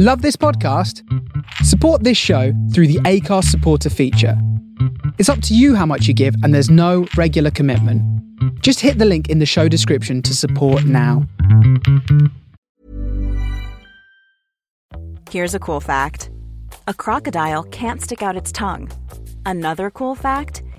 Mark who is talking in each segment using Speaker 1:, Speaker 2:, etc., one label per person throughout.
Speaker 1: Love this podcast? Support this show through the Acast supporter feature. It's up to you how much you give, and there's no regular commitment. Just hit the link in the show description to support now.
Speaker 2: Here's a cool fact a crocodile can't stick out its tongue. Another cool fact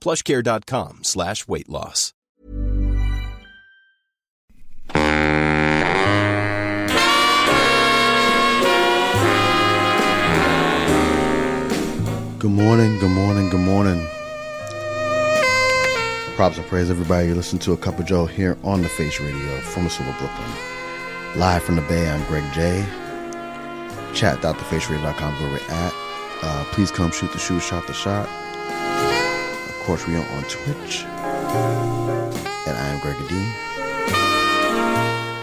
Speaker 3: plushcare.com slash weight loss.
Speaker 4: Good morning, good morning, good morning. Props and praise everybody. You listen to a Cup of Joe here on the Face Radio from the Silver Brooklyn. Live from the Bay, I'm Greg J. Chat.thefaceradio.com is where we're at. Uh, please come shoot the shoot, shot the shot. Course, we are on Twitch. And I am Greg D.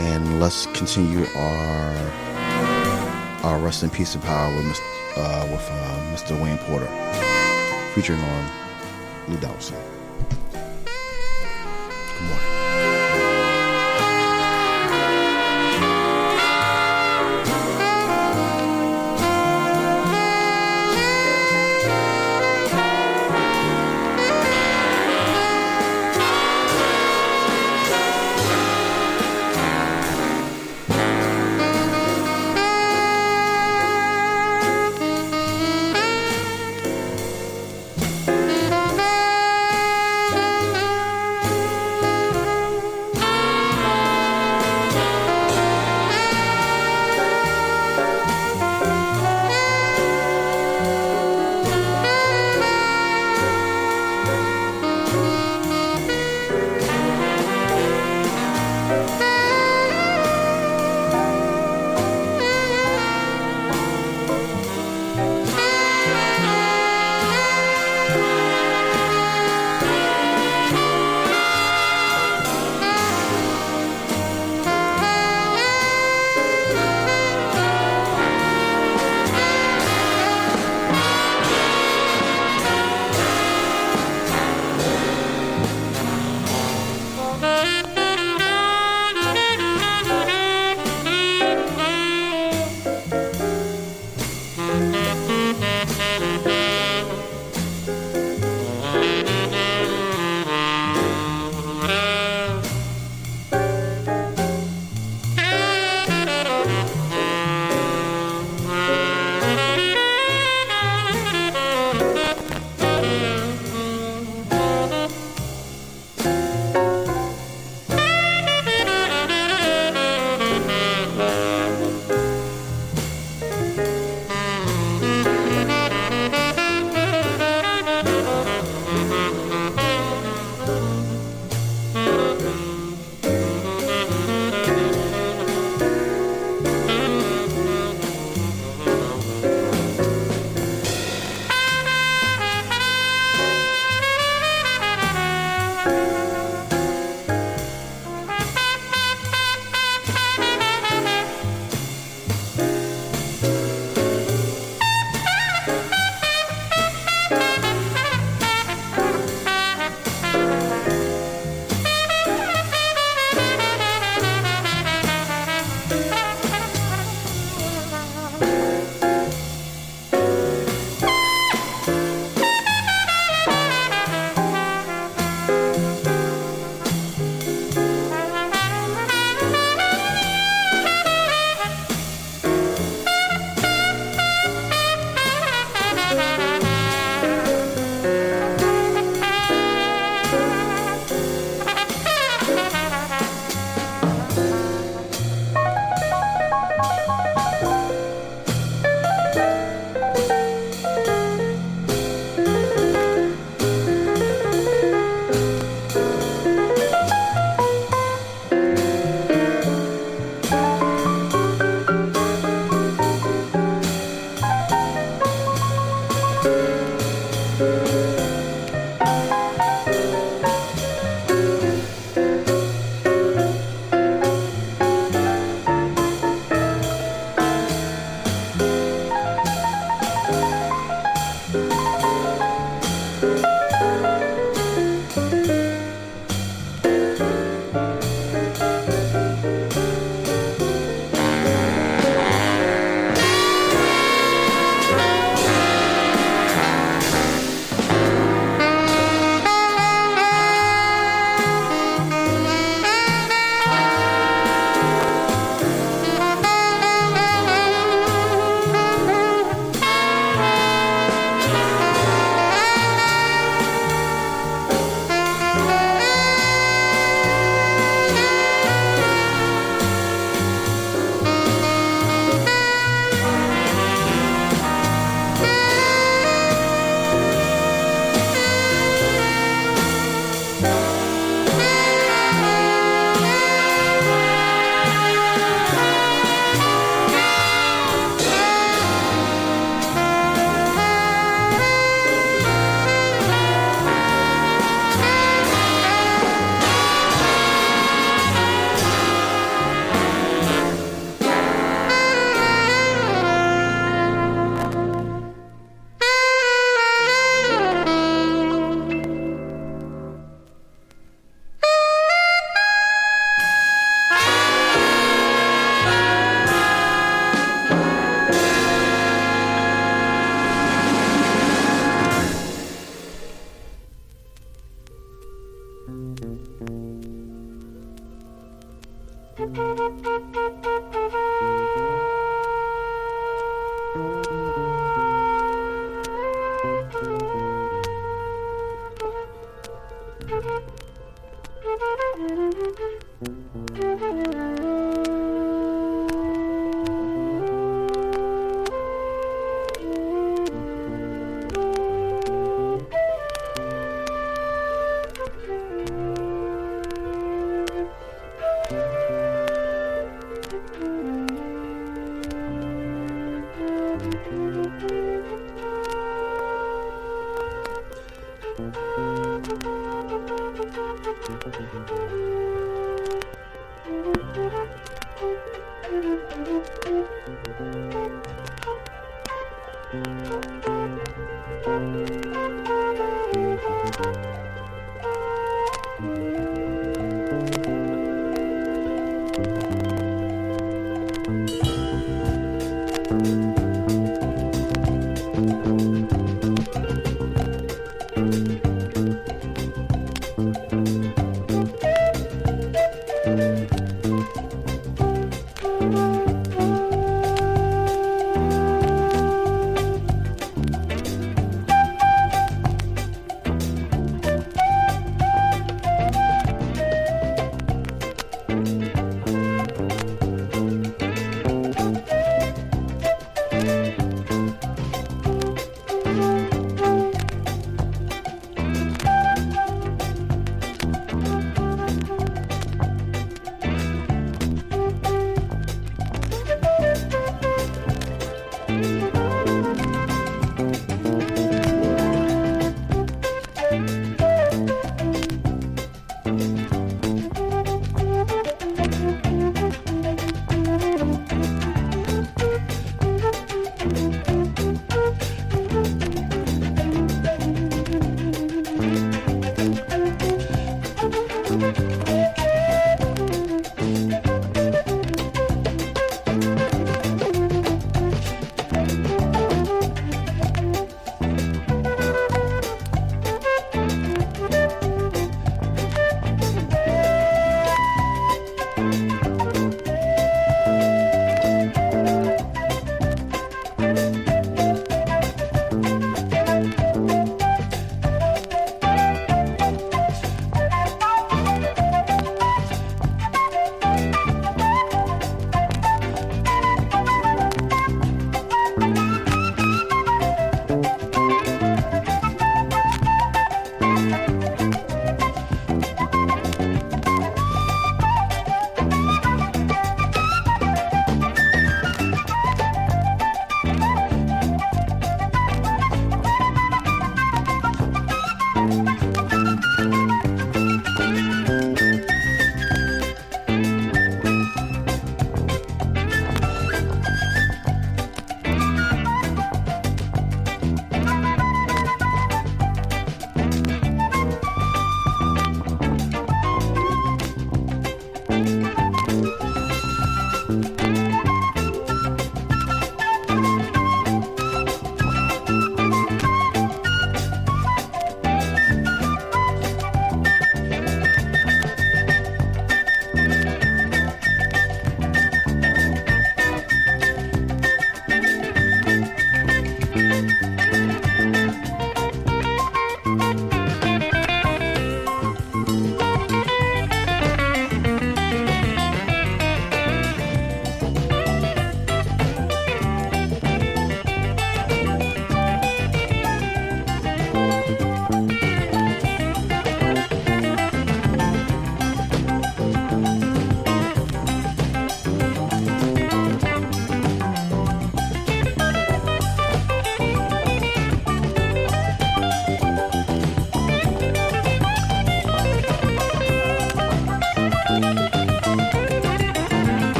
Speaker 4: And let's continue our our rest in peace and power with Mr. Uh, with uh, Mr. Wayne Shorter, featuring on Lou Dawson. Good morning.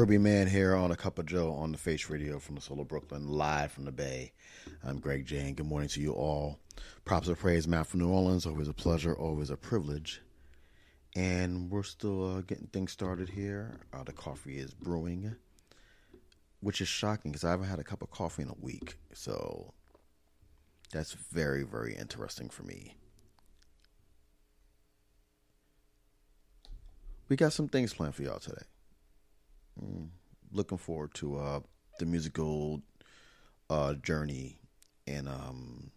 Speaker 4: Herbie Mann here on a Cup of Joe on the Face Radio from the Soul of Brooklyn, live from the Bay. I'm Greg Jane. Good morning to you all. Props of praise, Matt from New Orleans. Always a pleasure, always a privilege. And we're still uh, getting things started here. Uh, the coffee is brewing, which is shocking because I haven't had a cup of coffee in a week. So that's very, very interesting for me. We got some things planned for y'all today. Mm, looking forward to uh, the musical uh, journey and um,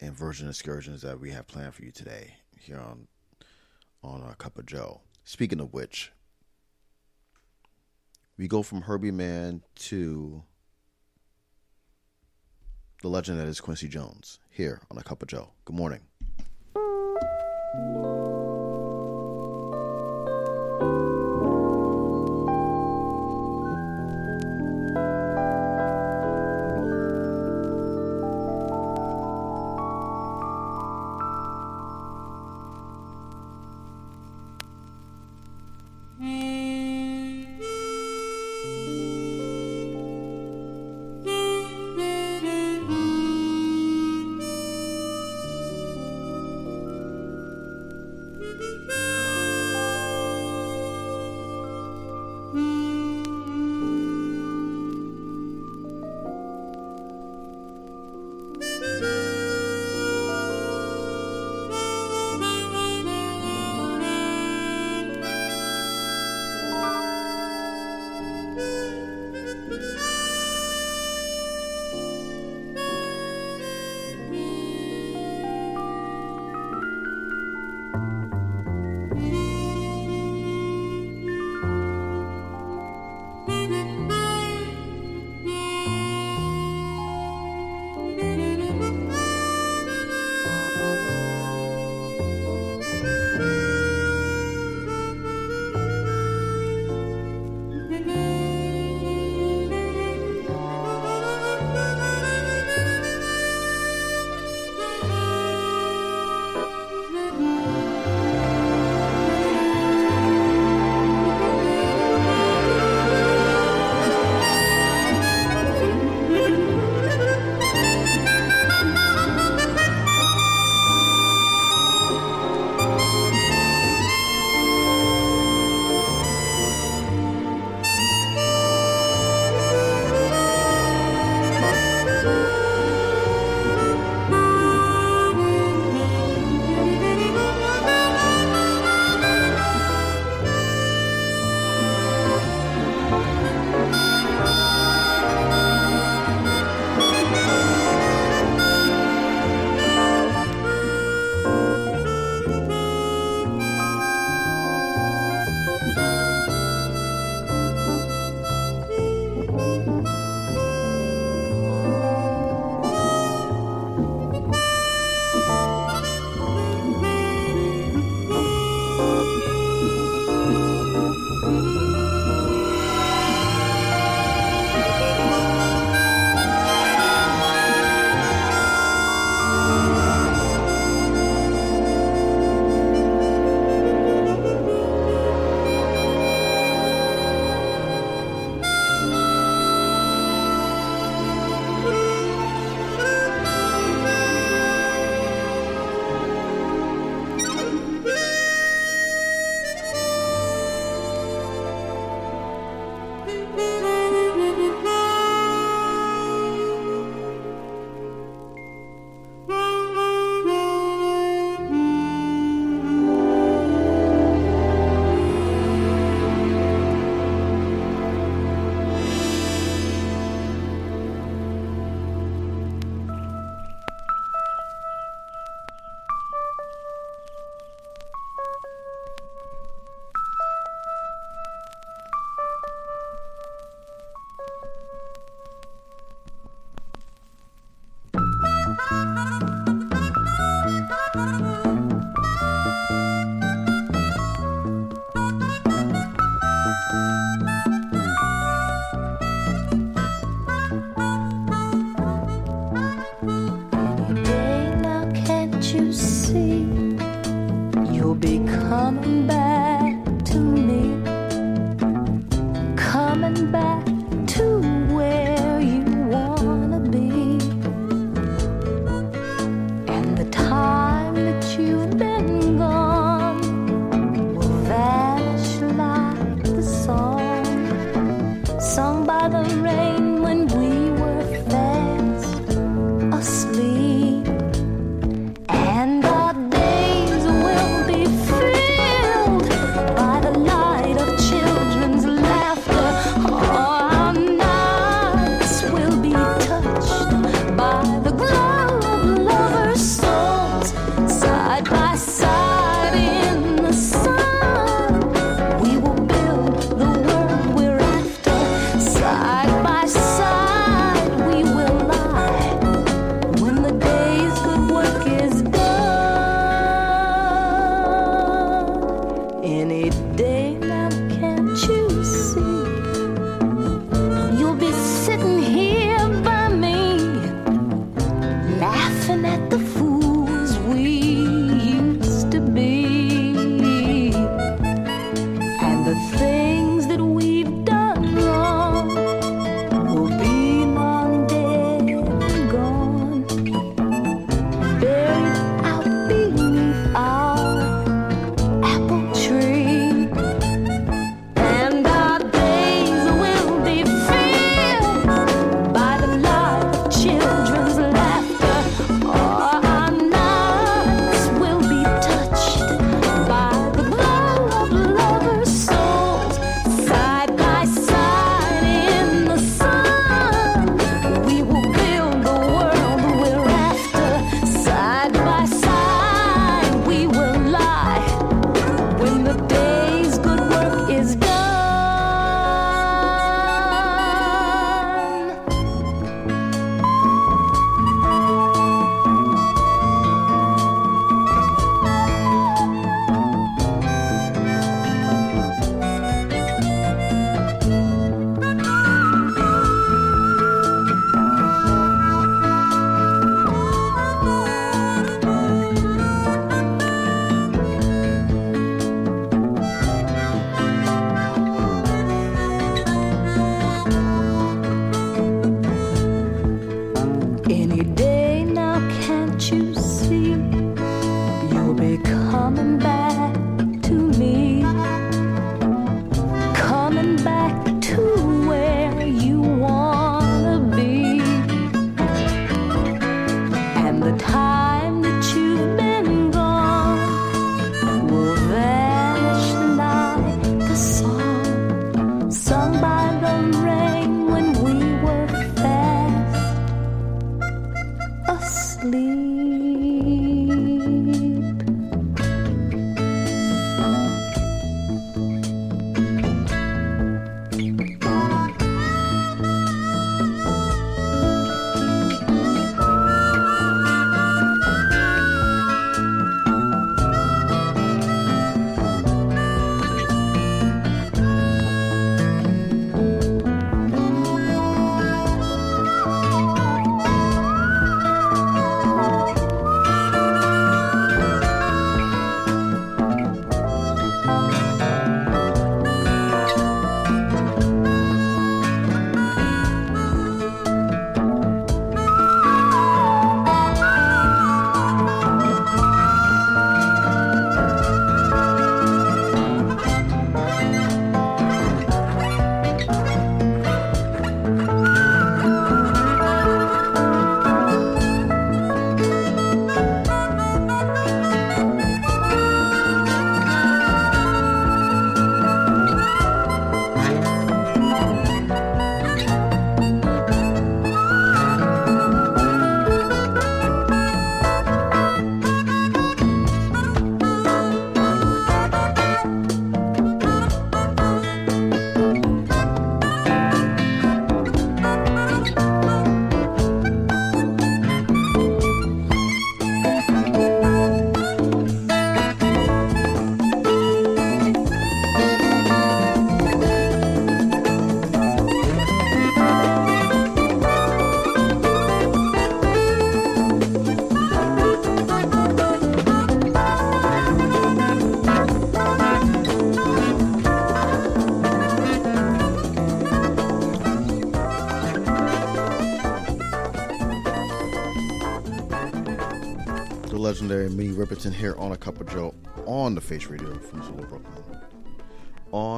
Speaker 4: and version excursions that we have planned for you today here on on a Cup of Joe. Speaking of which, we go from Herbie Mann to the legend that is Quincy Jones here on a Cup of Joe. Good morning.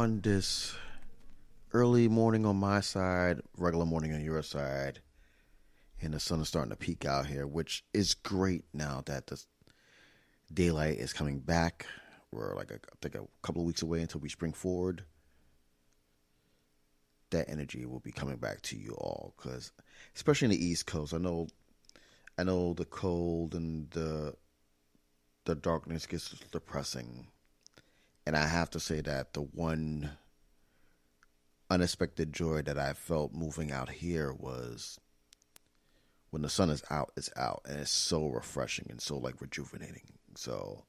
Speaker 4: On this early morning on my side, regular morning on your side, and the sun is starting to peak out here, which is great now that the daylight is coming back. We're like a, I think a couple of weeks away until we spring forward. That energy will be coming back to you all because, especially in the East Coast, I know I know the cold and the the darkness gets depressing. And I have to say that the one unexpected joy that I felt moving out here was when the sun is out, it's out, and it's so refreshing and so like rejuvenating. So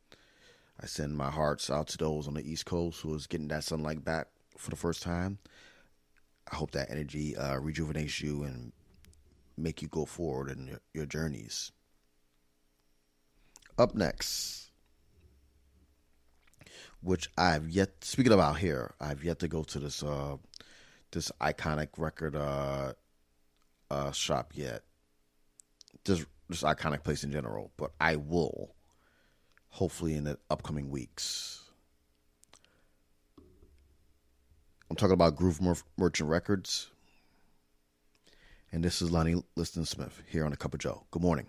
Speaker 4: I send my hearts out to those on the East Coast who is getting that sunlight back for the first time. I hope that energy uh, rejuvenates you and make you go forward in your, your journeys. Up next, which I've yet speaking about here, I've yet to go to this uh, this iconic record uh, uh, shop yet. Just this iconic place in general, but I will hopefully in the upcoming weeks. I'm talking about Groove Merchant Records. And this is Lonnie Liston Smith here on A Cup of Joe. Good morning.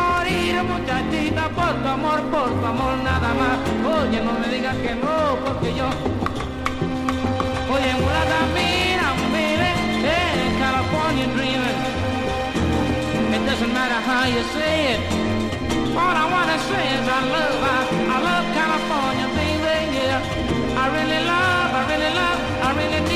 Speaker 5: morir muchachita por tu amor, por tu amor nada más. Oye, no me digas que no, porque yo... Oye, en una camina, baby, en California dreaming. It doesn't matter how you say it. All I wanna say is I love, I, I love California, baby, yeah. I really love, I really love, I really need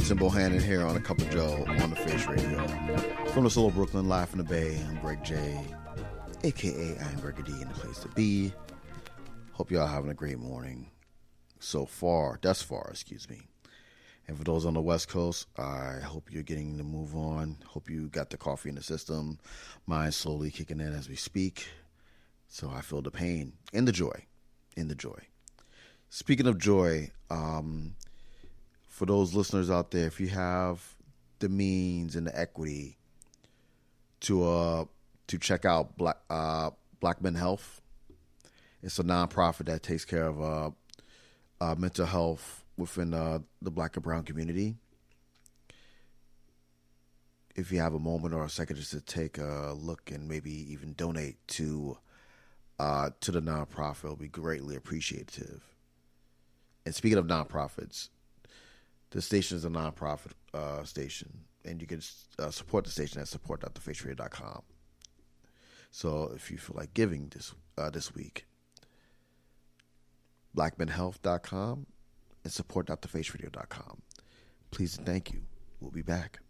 Speaker 5: Of
Speaker 4: Hamilton Bohannon here on a Cup of J.O.E. on the Face Radio. From the Solo Brooklyn, live from the Bay, I'm Greg J, aka I'm Greg D, in the place to be. Hope y'all having a great morning so far, thus far, excuse me. And for those on the West Coast, I hope you're getting the move on. Hope you got the coffee in the system. Mine slowly kicking in as we speak. So I feel the pain and the joy. In the joy. Speaking of joy, um, for those listeners out there, if you have the means and the equity to uh to check out Black uh Black Men Health, it's a nonprofit that takes care of uh, uh mental health within uh, the Black and Brown community. If you have a moment or a second just to take a look and maybe even donate to uh, to the nonprofit, it'll be greatly appreciative. And speaking of nonprofits, the station is a nonprofit uh, station, and you can uh, support the station at support.thefaceradio.com. So if you feel like giving this uh, this week, blackmenhealth.com and support.thefaceradio.com. Please and thank you. We'll be back.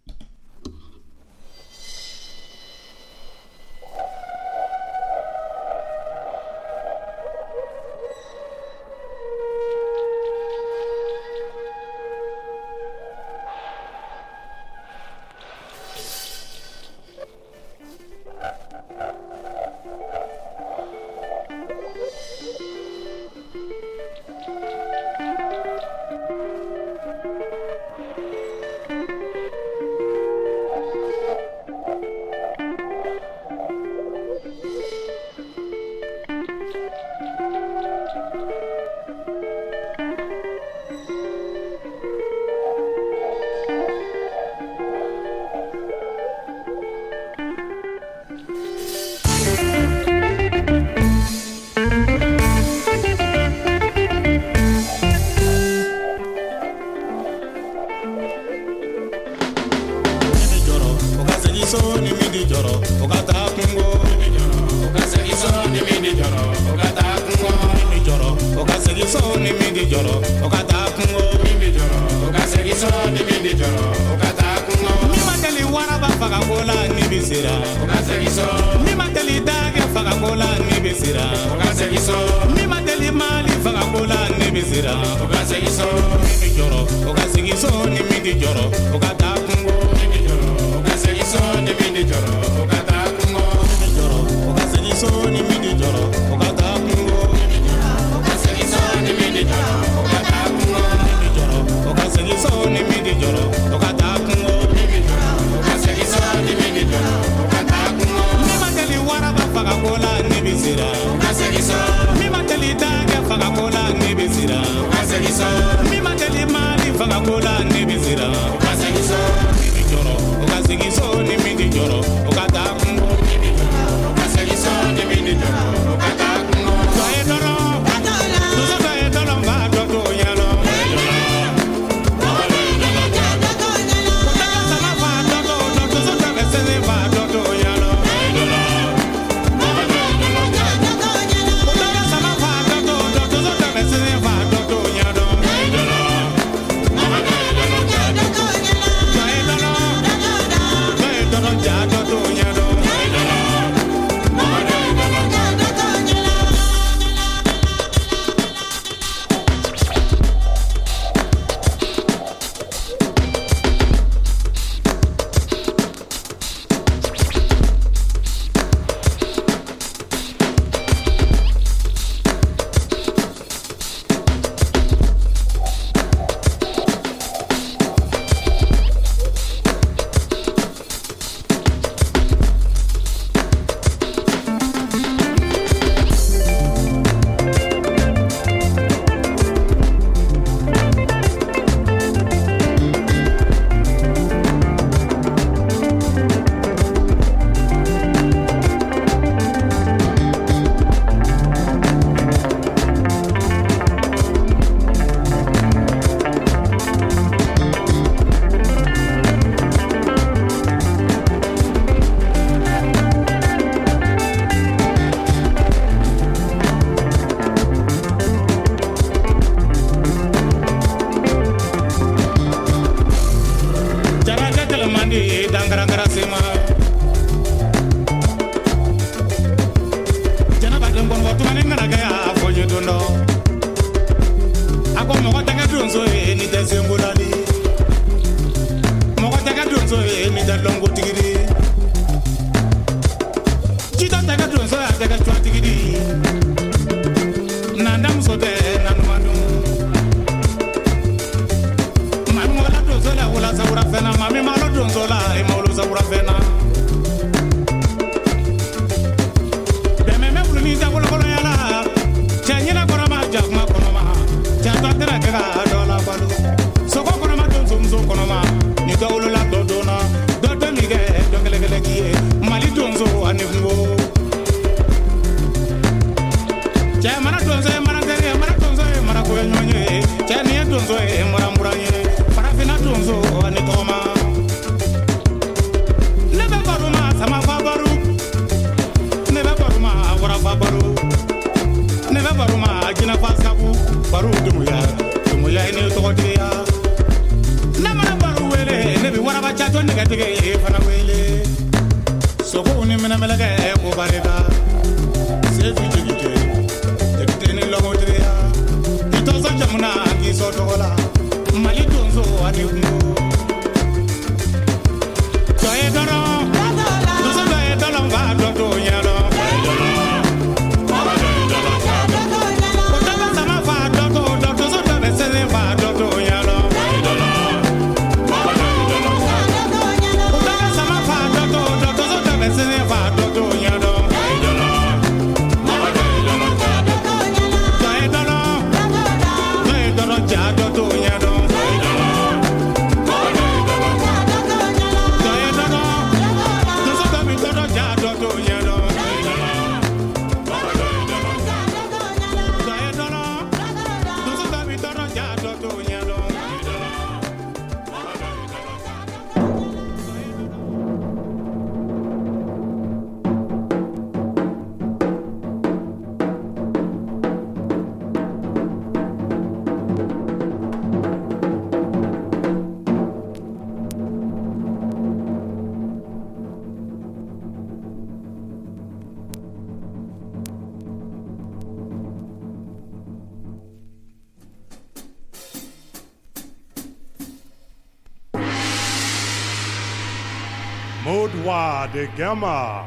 Speaker 6: Modwa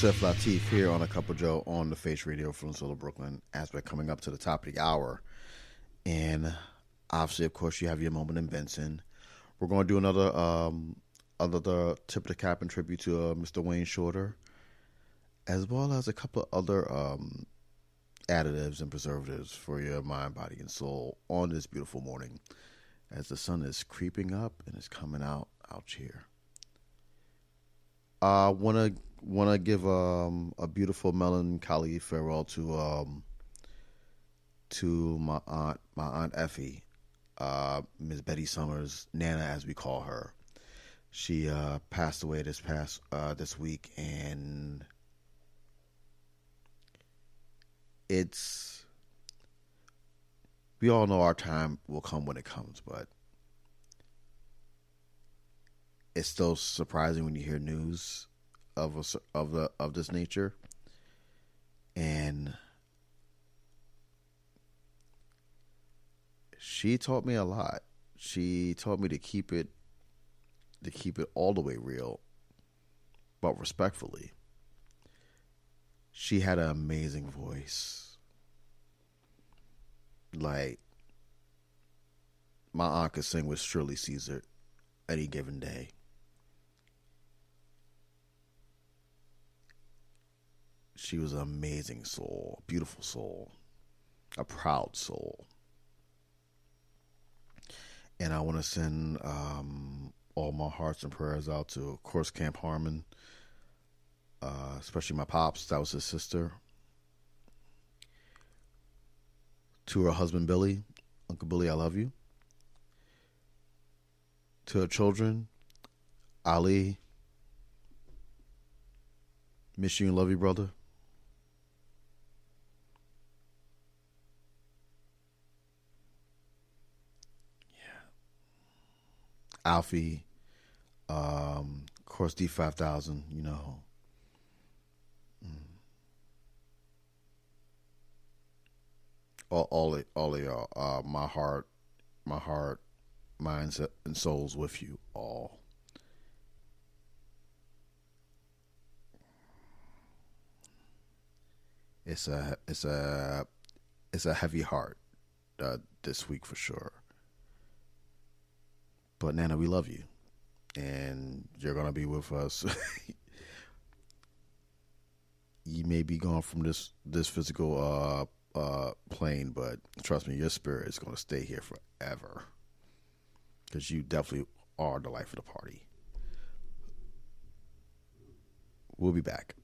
Speaker 6: Gamma.
Speaker 4: Latif here on a Cup of J.O.E. on the Face Radio from Solo Brooklyn as we're coming up to the top of the hour. And obviously, of course, you have your moment in Benson. We're going to do another um, another tip of the cap and tribute to uh, Mr. Wayne Shorter, as well as a couple of other um, additives and preservatives for your mind, body, and soul on this beautiful morning as the sun is creeping up and is coming out out here. I wanna wanna give um, a beautiful melancholy farewell to um, to my aunt my aunt Effie, uh, Miss Betty Summers, Nana as we call her. She uh, passed away this past uh, this week, and it's we all know our time will come when it comes, but it's still surprising when you hear news of a, of the of this nature, and she taught me a lot. She taught me to keep it to keep it all the way real, but respectfully. She had an amazing voice. Like my aunt could sing with Shirley Caesar any given day. She was an amazing soul, beautiful soul, a proud soul. And I want to send um, all my hearts and prayers out to, of course, Camp Harmon, uh, especially my pops. That was his sister. To her husband, Billy. Uncle Billy, I love you. To her children, Ali. Miss you and love you, brother. Alfie, um, of course, D five thousand. You know, mm. all all all of y'all. Uh, my heart, my heart, minds and souls with you all. It's a it's a it's a heavy heart uh, this week for sure. But Nana, we love you, and you're gonna be with us. you may be gone from this this physical uh, uh, plane, but trust me, your spirit is going to stay here forever because you definitely are the life of the party. We'll be back.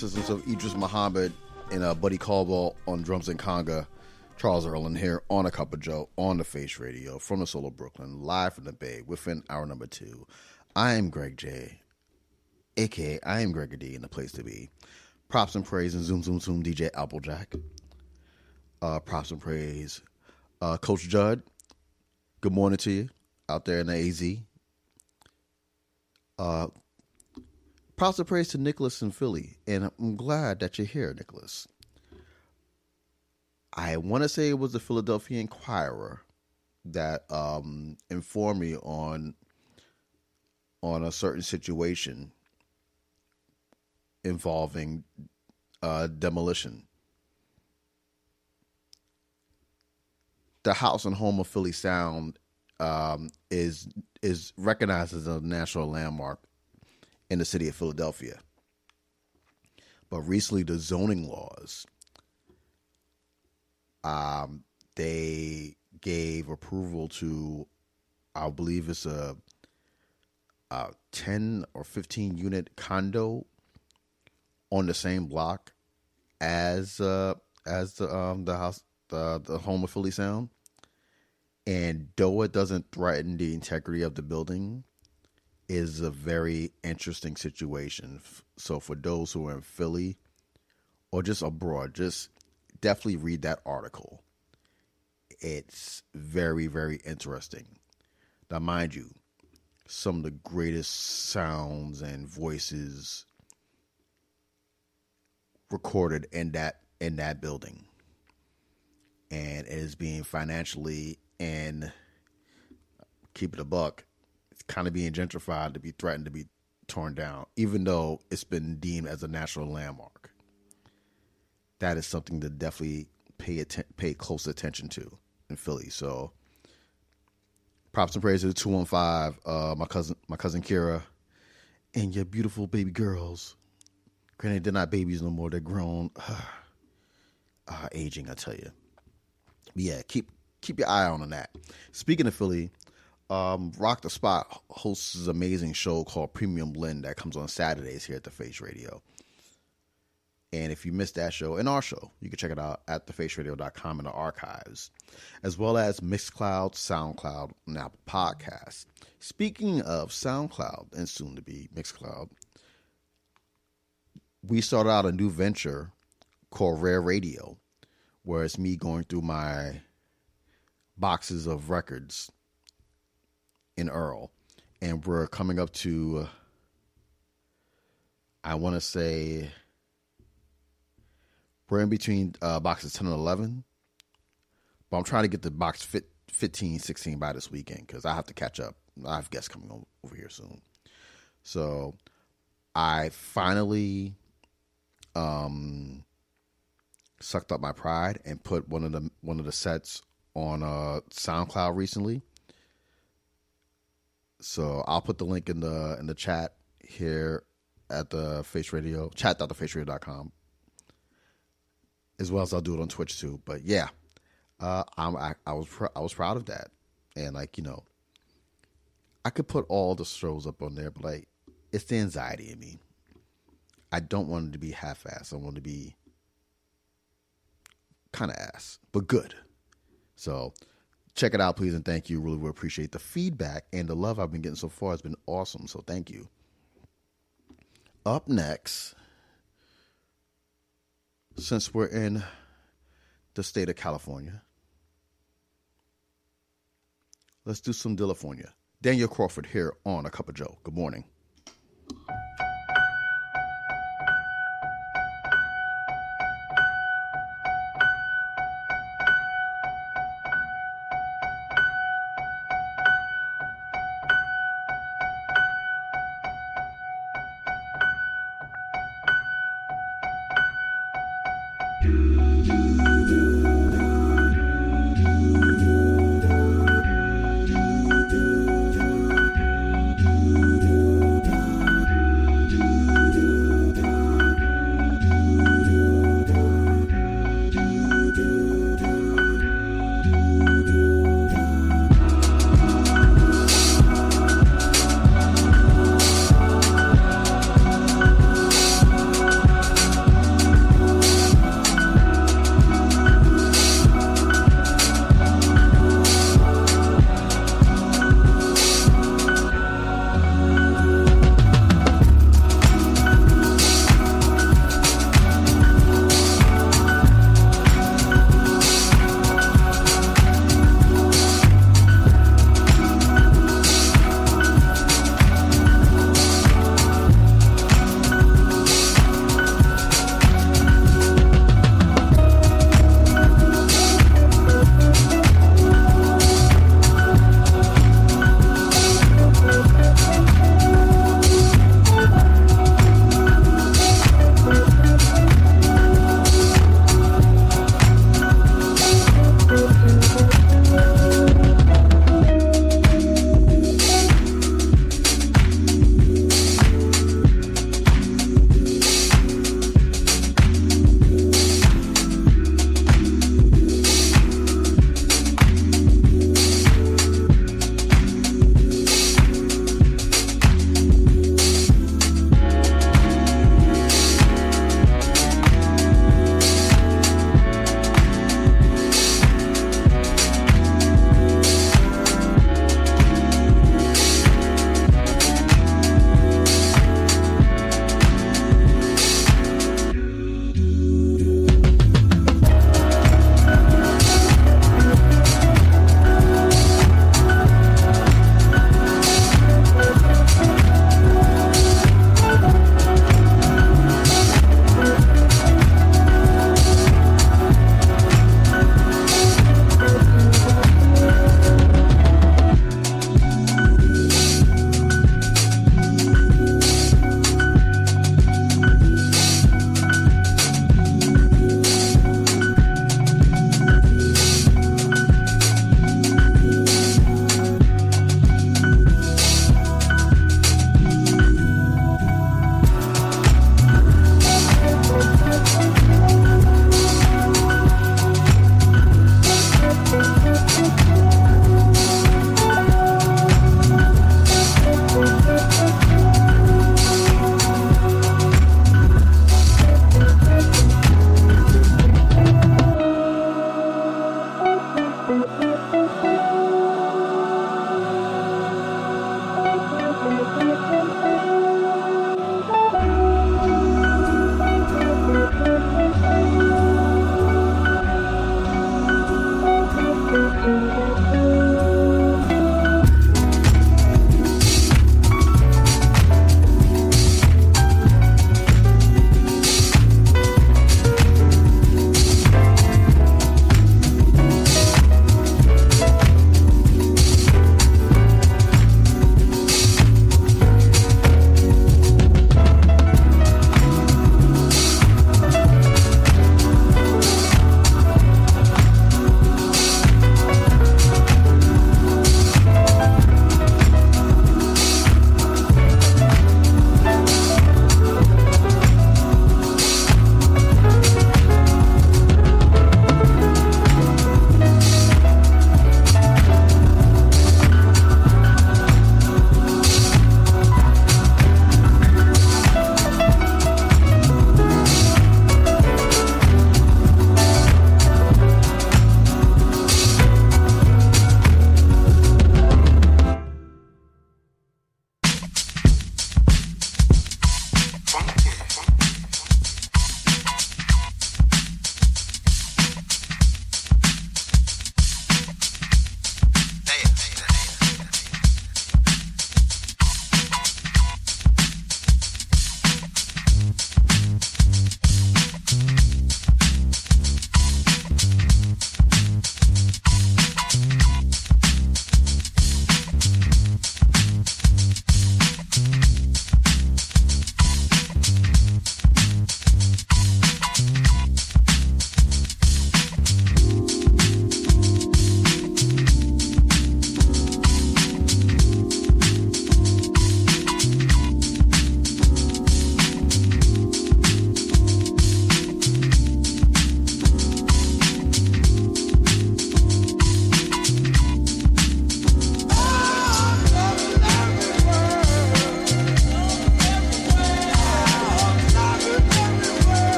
Speaker 4: The of Idris Muhammad and uh, Buddy Caldwell on drums and conga. Charles Earland here on a Cup of J.O.E on the Face Radio from the Solo Brooklyn, live from the Bay within hour number two. I am Greg J, aka I am Gregor D, in the place to be. Props and praise and zoom zoom zoom DJ Applejack. Uh, props and praise, uh, Coach Judd. Good morning to you out there in the AZ. Uh, props and praise to Nicholas in Philly, and I'm glad that you're here, Nicholas. I want to say it was the Philadelphia Inquirer that um, informed me on on a certain situation involving uh, demolition. The house and home of Philly Sound um, is is recognized as a national landmark in the city of Philadelphia. But recently, the zoning laws um, they gave approval to, I believe it's a, a 10 or 15 unit condo on the same block as uh, as the um, the house the the home of Philly Sound. And it doesn't threaten the integrity of the building, is a very interesting situation. So for those who are in Philly or just abroad, just definitely read that article. It's very, very interesting. Now, mind you, some of the greatest sounds and voices recorded in that in that building. And it is being financially and keep it a buck, it's kind of being gentrified to be threatened to be torn down, even though it's been deemed as a national landmark that is something to definitely pay atten- pay close attention to in Philly. So props and praise to two one five, uh my cousin my cousin Kira and your beautiful baby girls. Granted, they're not babies no more, they're grown. uh, aging, I tell you. Yeah, keep keep your eye on that. Speaking of Philly, um, Rock the Spot hosts this amazing show called Premium Blend that comes on Saturdays here at the Face Radio. And if you missed that show and our show, you can check it out at thefaceradio.com in the archives, as well as Mixcloud, SoundCloud, and Apple Podcasts. Speaking of SoundCloud and soon to be Mixcloud, we started out a new venture called Rare Radio, where it's me going through my boxes of records in Earl, and we're coming up to. I want to say we're in between uh, boxes 10 and 11, but I'm trying to get the box fit, 15, 16 by this weekend because I have to catch up. I have guests coming over here soon. So I finally um, sucked up my pride and put one of the one of the sets on uh, SoundCloud recently. So I'll put the link in the in the chat here at the Face Radio chat.thefaceradio.com as well as I'll do it on Twitch too. But yeah, uh, I'm I, I was pr- I was proud of that, and like you know, I could put all the shows up on there, but like it's the anxiety in me. I don't want it to be half-ass. I want it to be kind of ass, but good. So check it out, please, and thank you. Really, will appreciate the feedback and the love I've been getting so far. has been awesome. So thank you. Up next, since we're in the state of California, let's do some California. Daniel Crawford here on A Cup of J.O.E. Good morning.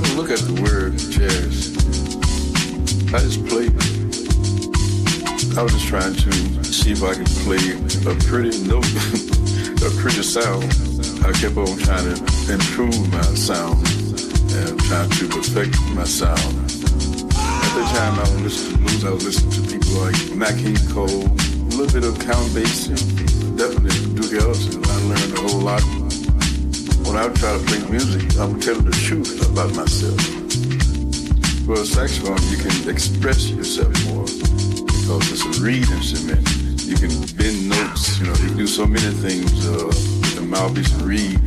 Speaker 7: Never look at the word jazz. I just play. I was just trying to see if I could play a pretty note, a pretty sound. I kept on trying to improve my sound and trying to perfect my sound. At the time I was listening to blues, I was listening to people like King Cole, a little bit of Count Basie, definitely Duke Ellington. I learned a whole lot. When I would try to play music, I would tell the truth about myself. For a saxophone, you can express yourself more because it's a reed instrument. You can bend notes, you know, you can do so many things uh, with the mouthpiece and reed.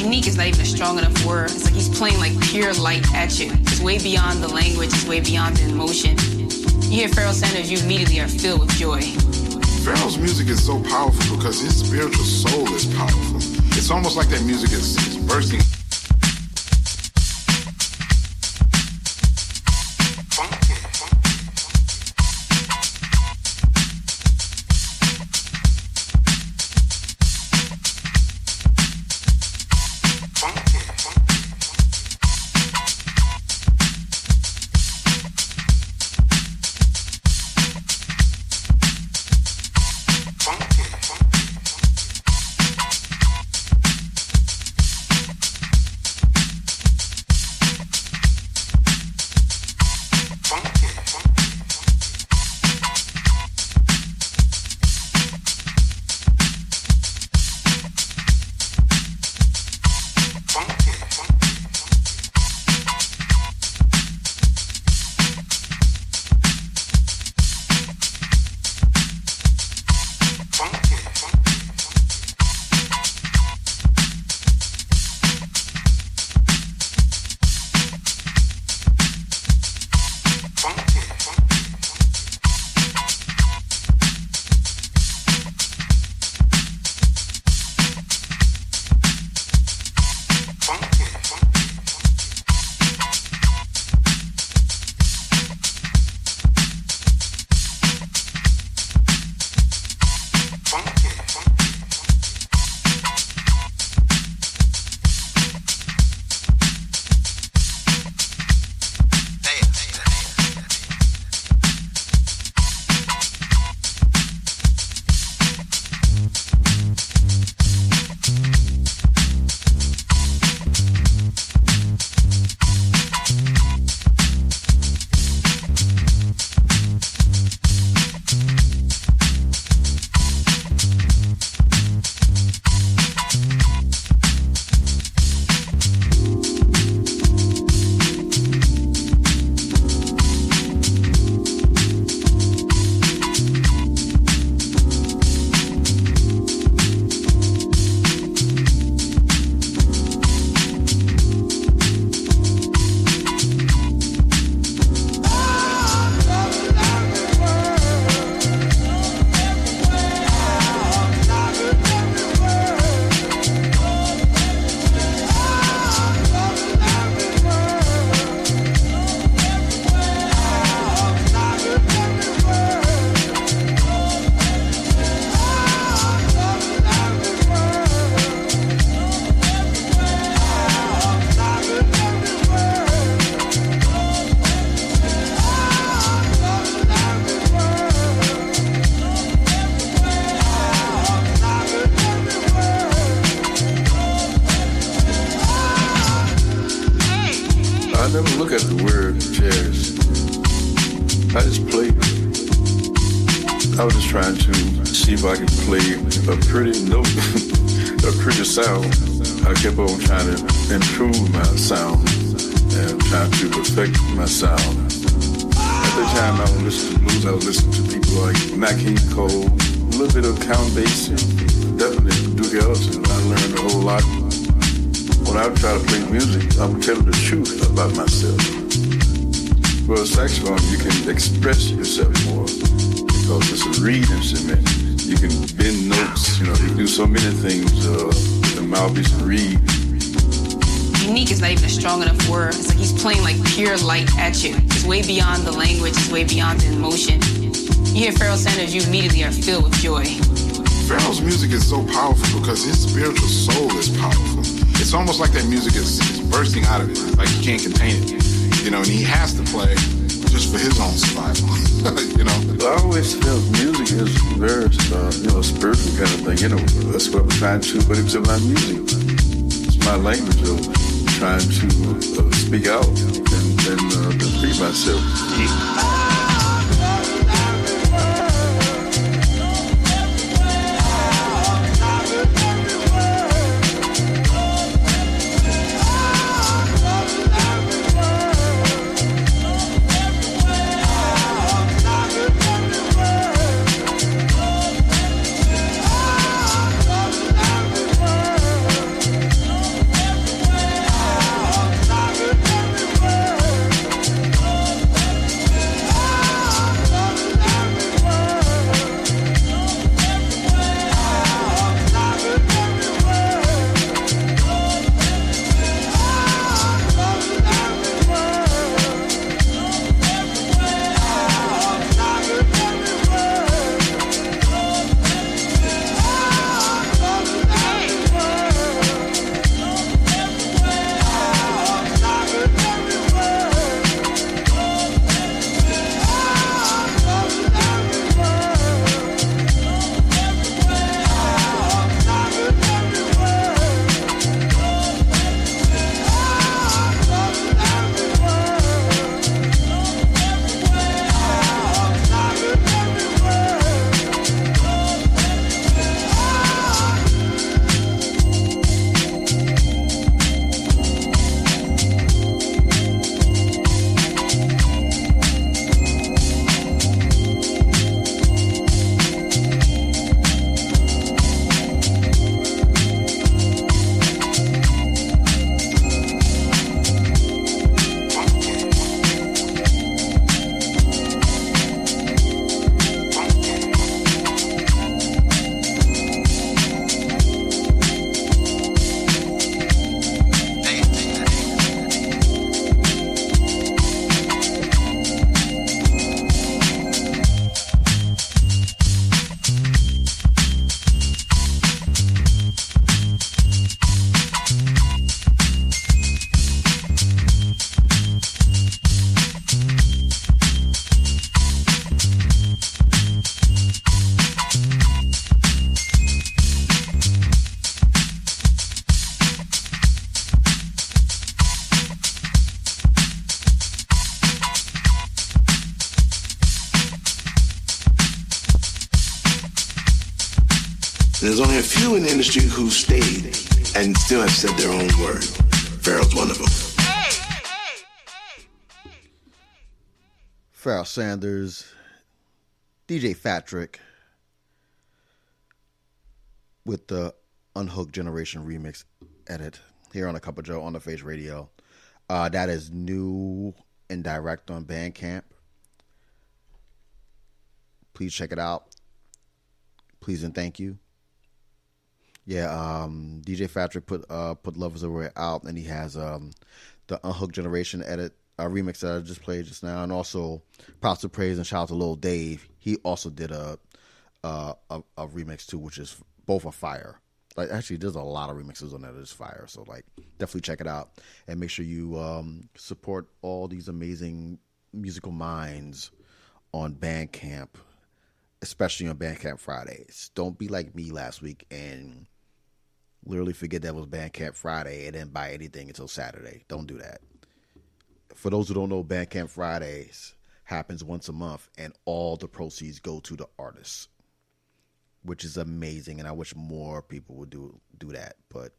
Speaker 8: Unique is not even a strong enough word. It's like he's playing like pure light at you. It's way beyond the language, it's way beyond the emotion. You hear Pharoah Sanders, you immediately are filled with joy.
Speaker 9: Pharoah's music is so powerful because his spiritual soul is powerful. It's almost like that music is, is bursting.
Speaker 7: My music. It's my language of trying to uh, speak out and, and uh, free myself.
Speaker 4: Sanders, DJ Fatrick with the Unhooked Generation remix edit here on a Cup of J.O.E on the Face Radio. Uh, that is new and direct on Bandcamp. Please check it out. Please and thank you. Yeah, um, DJ Fatrick put uh, put Lovers Away out, and he has um, the Unhooked Generation edit uh, remix that I just played just now, and also props to praise and shout out to Lil Dave. He also did a uh, a, a remix too, which is both a fire. Like actually, there's a lot of remixes on that that's fire. So like, definitely check it out and make sure you um, support all these amazing musical minds on Bandcamp, especially on Bandcamp Fridays. Don't be like me last week and literally forget that was Bandcamp Friday and then buy anything until Saturday. Don't do that. For those who don't know, Bandcamp Fridays happens once a month and all the proceeds go to the artists, which is amazing. And I wish more people would do do that, but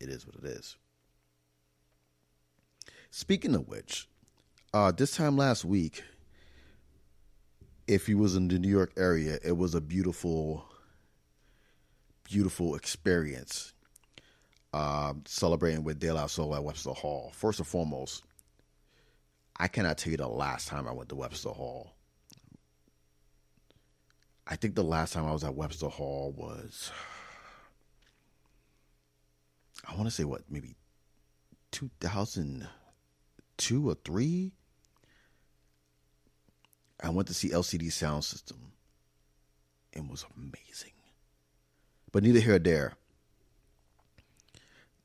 Speaker 4: it is what it is. Speaking of which, uh, this time last week, if you was in the New York area, it was a beautiful beautiful experience um, celebrating with De La Soul at Webster Hall. First and foremost, I cannot tell you the last time I went to Webster Hall. I think the last time I was at Webster Hall was, I want to say what, maybe 2002 or 3? I went to see LCD Soundsystem. And was amazing. But neither here nor there.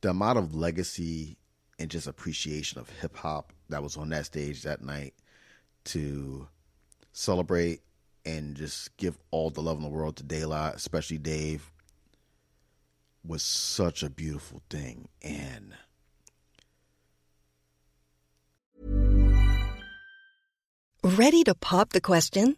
Speaker 4: The amount of legacy and just appreciation of hip hop that was on that stage that night to celebrate and just give all the love in the world to La, especially Dave, was such a beautiful thing. And
Speaker 10: Ready to pop the question?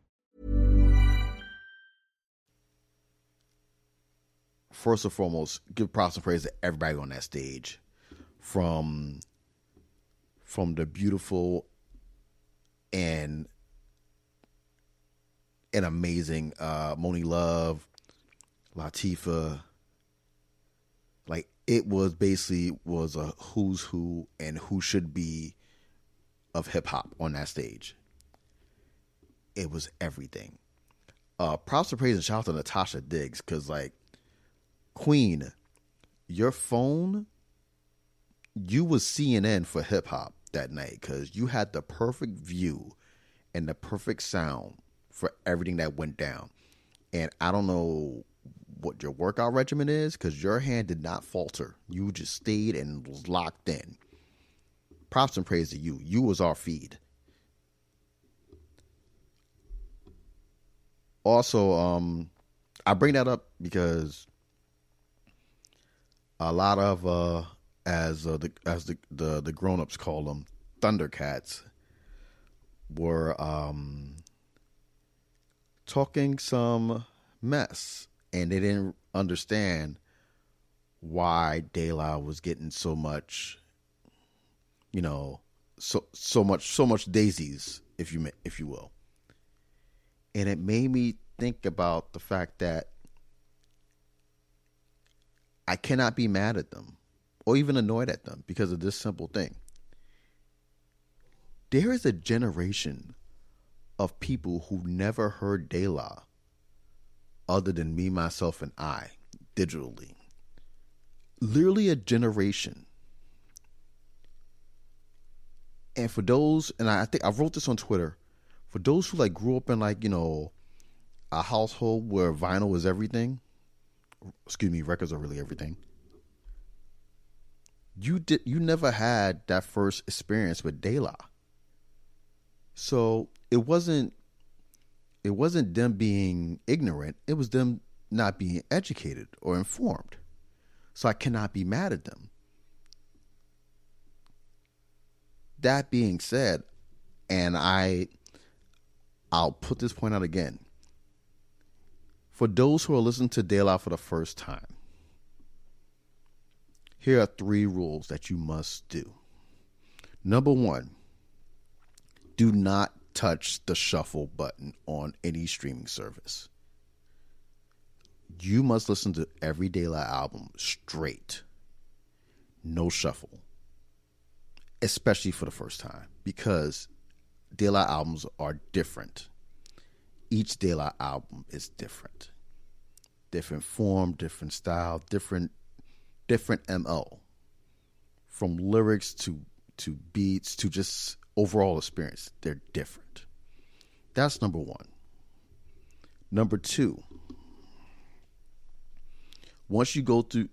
Speaker 4: First and foremost, give props and praise to everybody on that stage. From from the beautiful and and amazing uh Monie Love, Latifah. Like it was basically was a who's who and who should be of hip hop on that stage. It was everything. Uh props and praise and shout out to Natasha Diggs because like Queen, your phone, you was CNN for hip hop that night because you had the perfect view and the perfect sound for everything that went down. And I don't know what your workout regimen is because your hand did not falter. You just stayed and was locked in. Props and praise to you. You was our feed. Also, um, I bring that up because a lot of uh, as uh, the as the the, the grown ups call them Thundercats were um, talking some mess, and they didn't understand why De La was getting so much, you know, so so much so much daisies, if you if you will. And it made me think about the fact that I cannot be mad at them or even annoyed at them because of this simple thing. There is a generation of people who never heard De La other than me, myself, and I digitally. Literally a generation. And for those, and I think I wrote this on Twitter, for those who like grew up in like, you know, a household where vinyl was everything, excuse me, records are really everything. You did you never had that first experience with De La. So it wasn't it wasn't them being ignorant, it was them not being educated or informed. So I cannot be mad at them. That being said, and I I'll put this point out again. For those who are listening to La for the first time, here are three rules that you must do. Number one, do not touch the shuffle button on any streaming service. You must listen to every La album straight, no shuffle, especially for the first time, because La albums are different. Each La album is different different form, different style, different different MO. From lyrics to to beats to just overall experience, they're different. That's number 1. Number 2, once you go through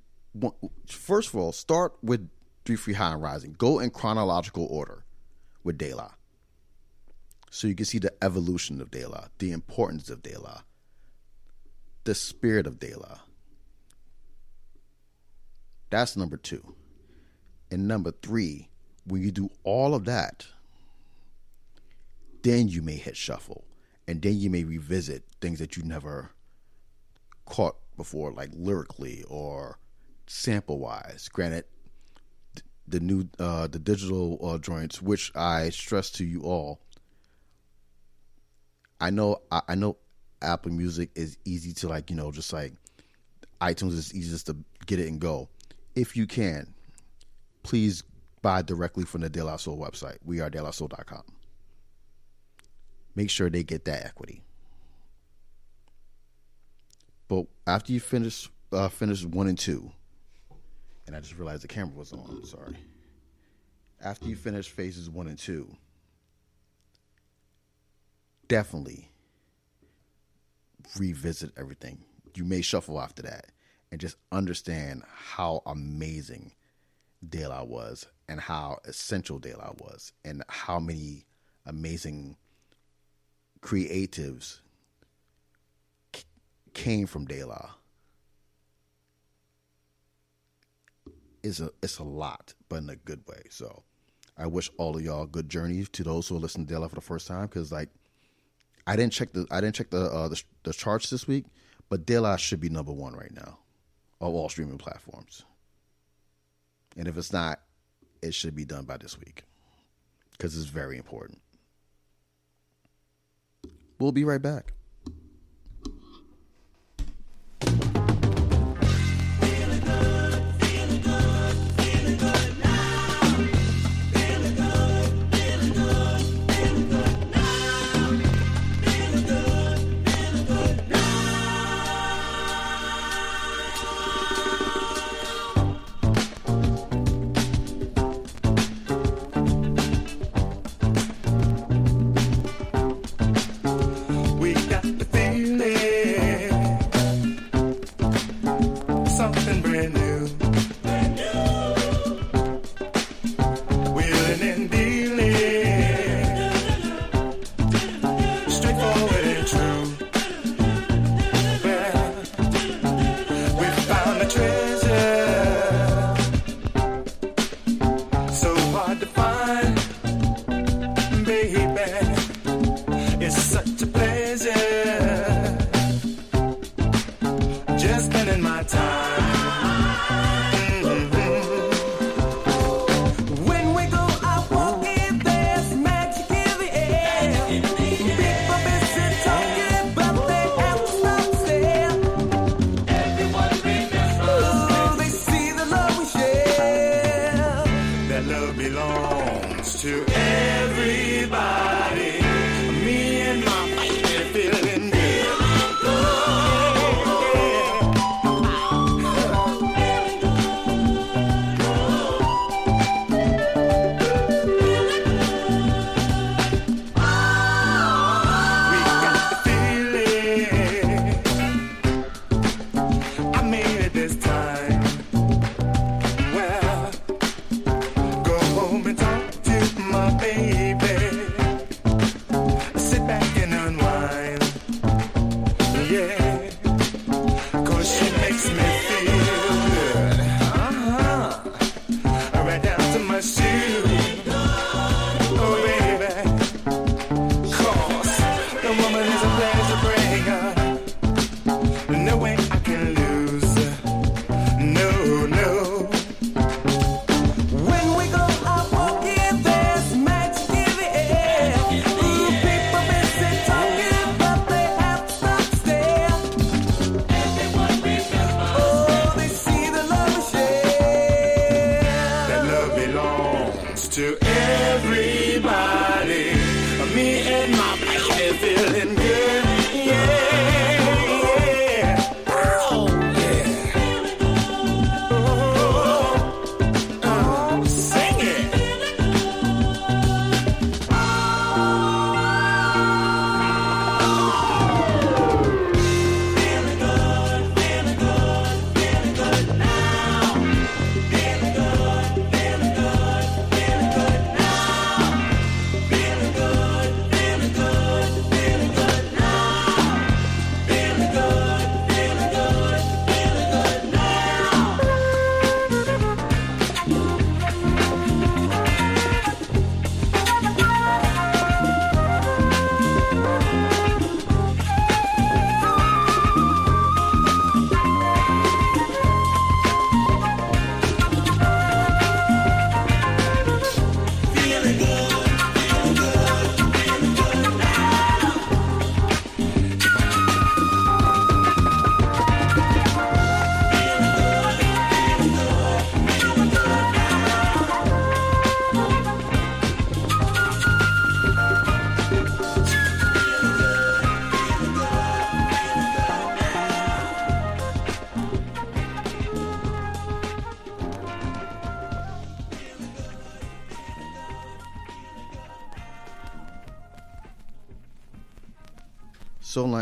Speaker 4: first of all, start with Three Feet High and Rising. Go in chronological order with De La. So you can see the evolution of De La, the importance of De La, the spirit of De La. That's number two.
Speaker 11: And number three, when you do all of that, then you may hit shuffle. And then you may revisit things that you never caught before, like lyrically or sample wise. Granted, the new uh, the digital uh, joints, which I stress to you all, I know I, I know Apple Music is easy to like you know just like iTunes is easy just to get it and go. If you can, please buy directly from the De La Soul website. We are delasoul.com. Make sure they get that equity. But after you finish uh, finish one and two, and I just realized the camera was on. Sorry. After you finish phases one and two, definitely revisit everything. You may shuffle after that and just understand how amazing De La was and how essential De La was and how many amazing creatives c- came from De La. It's a it's a lot, but in a good way. So I wish all of y'all good journeys to those who are listening to De La for the first time because like I didn't check the I didn't check the uh, the, the charts this week, but De La should be number one right now of all streaming platforms. And if it's not, it should be done by this week because it's very important. We'll be right back.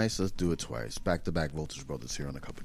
Speaker 11: twice. Let's do it twice. Back to back Voltage Brothers here on the Cup of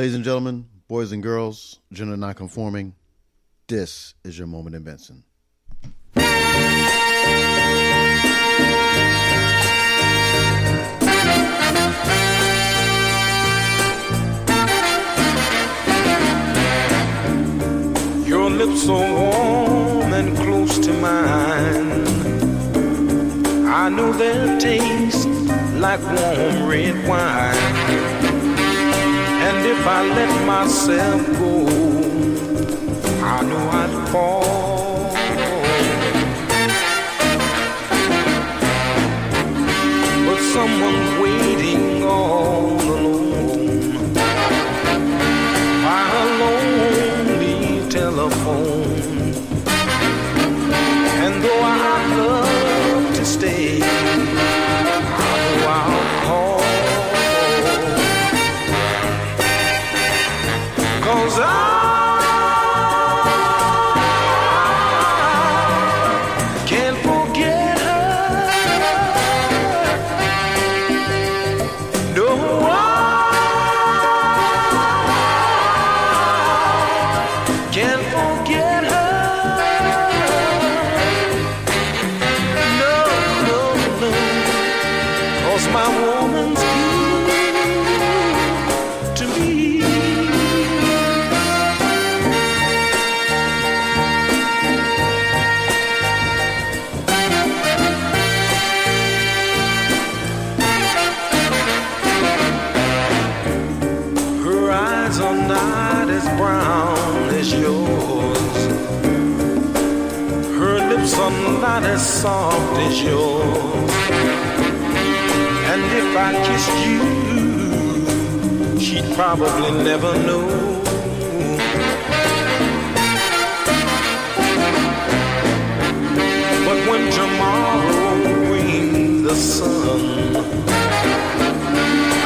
Speaker 11: Ladies and gentlemen, boys and girls, gender non-conforming, this is your moment in Benson.
Speaker 12: Your lips so warm and close to mine. I know their taste like warm red wine. And if I let myself go, I know I'd fall. But
Speaker 13: someone probably never knew. But when tomorrow brings the sun,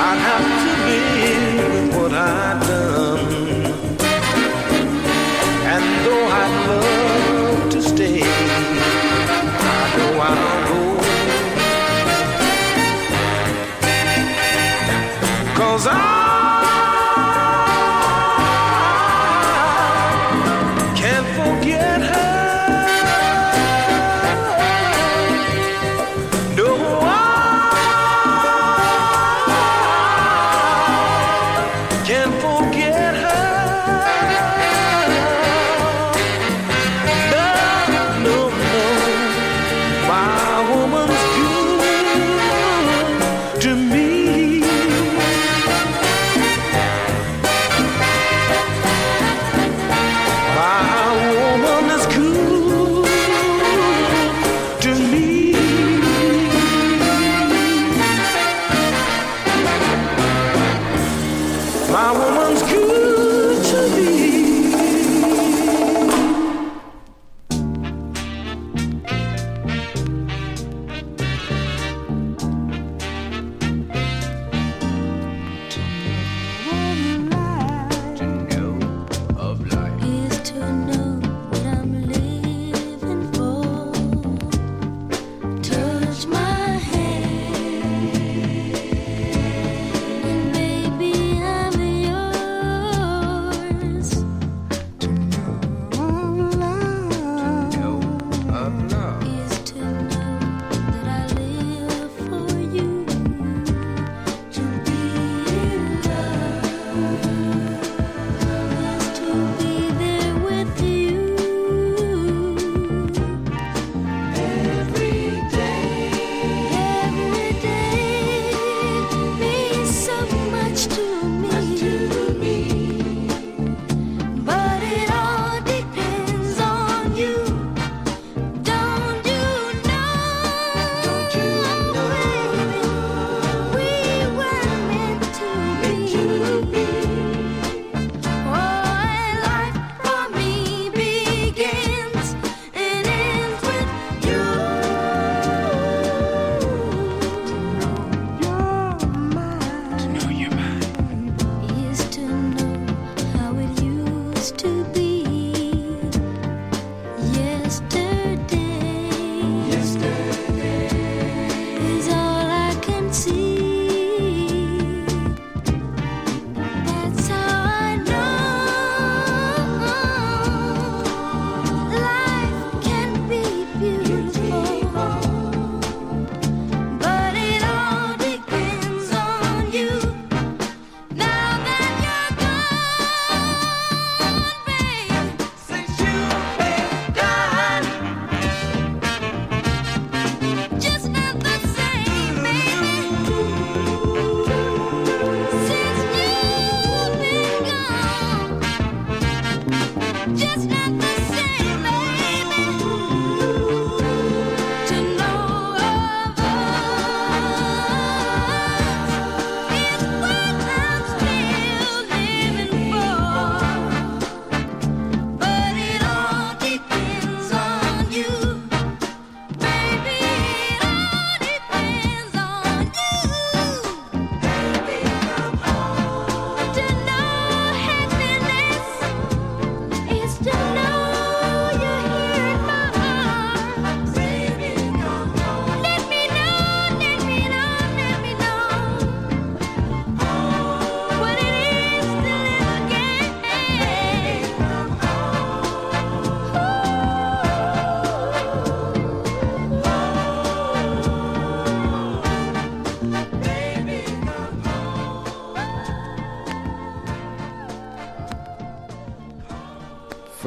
Speaker 13: I'd have to live with what I've done. And though I'd love to stay, I know I'll go. Cause I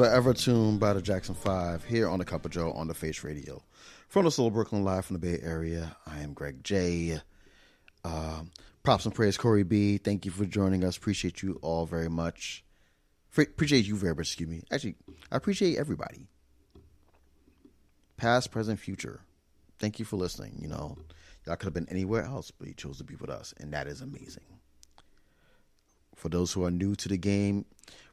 Speaker 4: ever tune by the Jackson Five here on the Cup of Joe on the Face Radio. From the Soul Brooklyn, live from the Bay Area, I am Greg J. Uh, props and praise, Corey B. Thank you for joining us. Appreciate you all very much. Appreciate you very much, excuse me. Actually, I appreciate everybody. Past, present, future. Thank you for listening. You know, y'all could have been anywhere else, but you chose to be with us, and that is amazing. For those who are new to the game,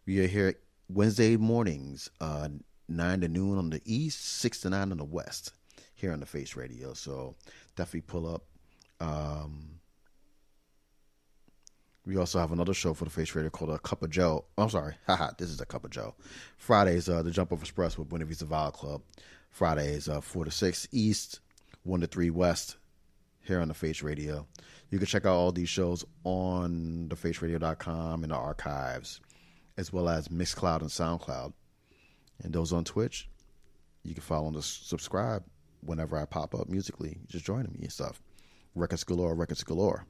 Speaker 4: we are here Wednesday mornings, uh, nine to noon on the east, six to nine on the west, here on the Face Radio. So definitely pull up. Um, we also have another show for the Face Radio called A Cup of Joe. I'm sorry, haha, this is A Cup of Joe. Fridays, uh, the Jump Off Express with Buena Vista Vinyl Club. Fridays, uh, 4 to 6 East, 1 to 3 West, here on the Face Radio. You can check out all these shows on thefaceradio.com in the archives, as well as Mixcloud and SoundCloud. And those on Twitch, you can follow and subscribe whenever I pop up musically. Just join me and stuff. Records galore, records galore.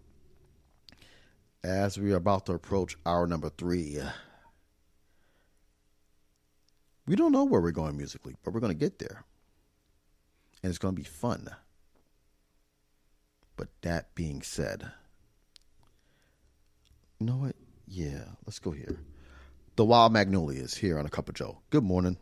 Speaker 4: As we are about to approach hour number three, we don't know where we're going musically, but we're going to get there. And it's going to be fun. But that being said, you know what? Yeah, let's go here. The Wild Magnolias here on A Cup of Joe. Good morning.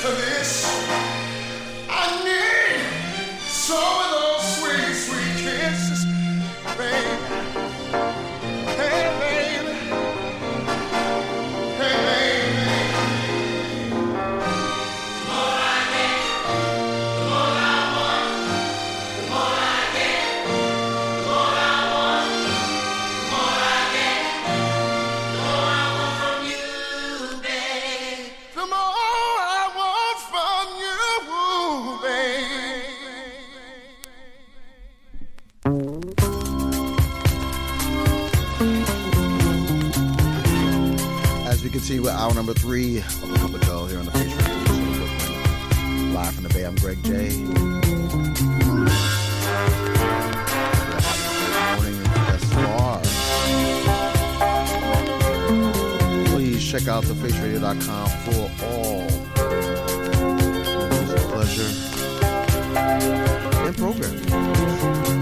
Speaker 14: To this. I need
Speaker 4: someone. continue with hour number three of the Cup of J.O.E here on the Face Radio Live from the Bay, I'm Greg J. Please check out thefaceradio.com for all pleasure and programming.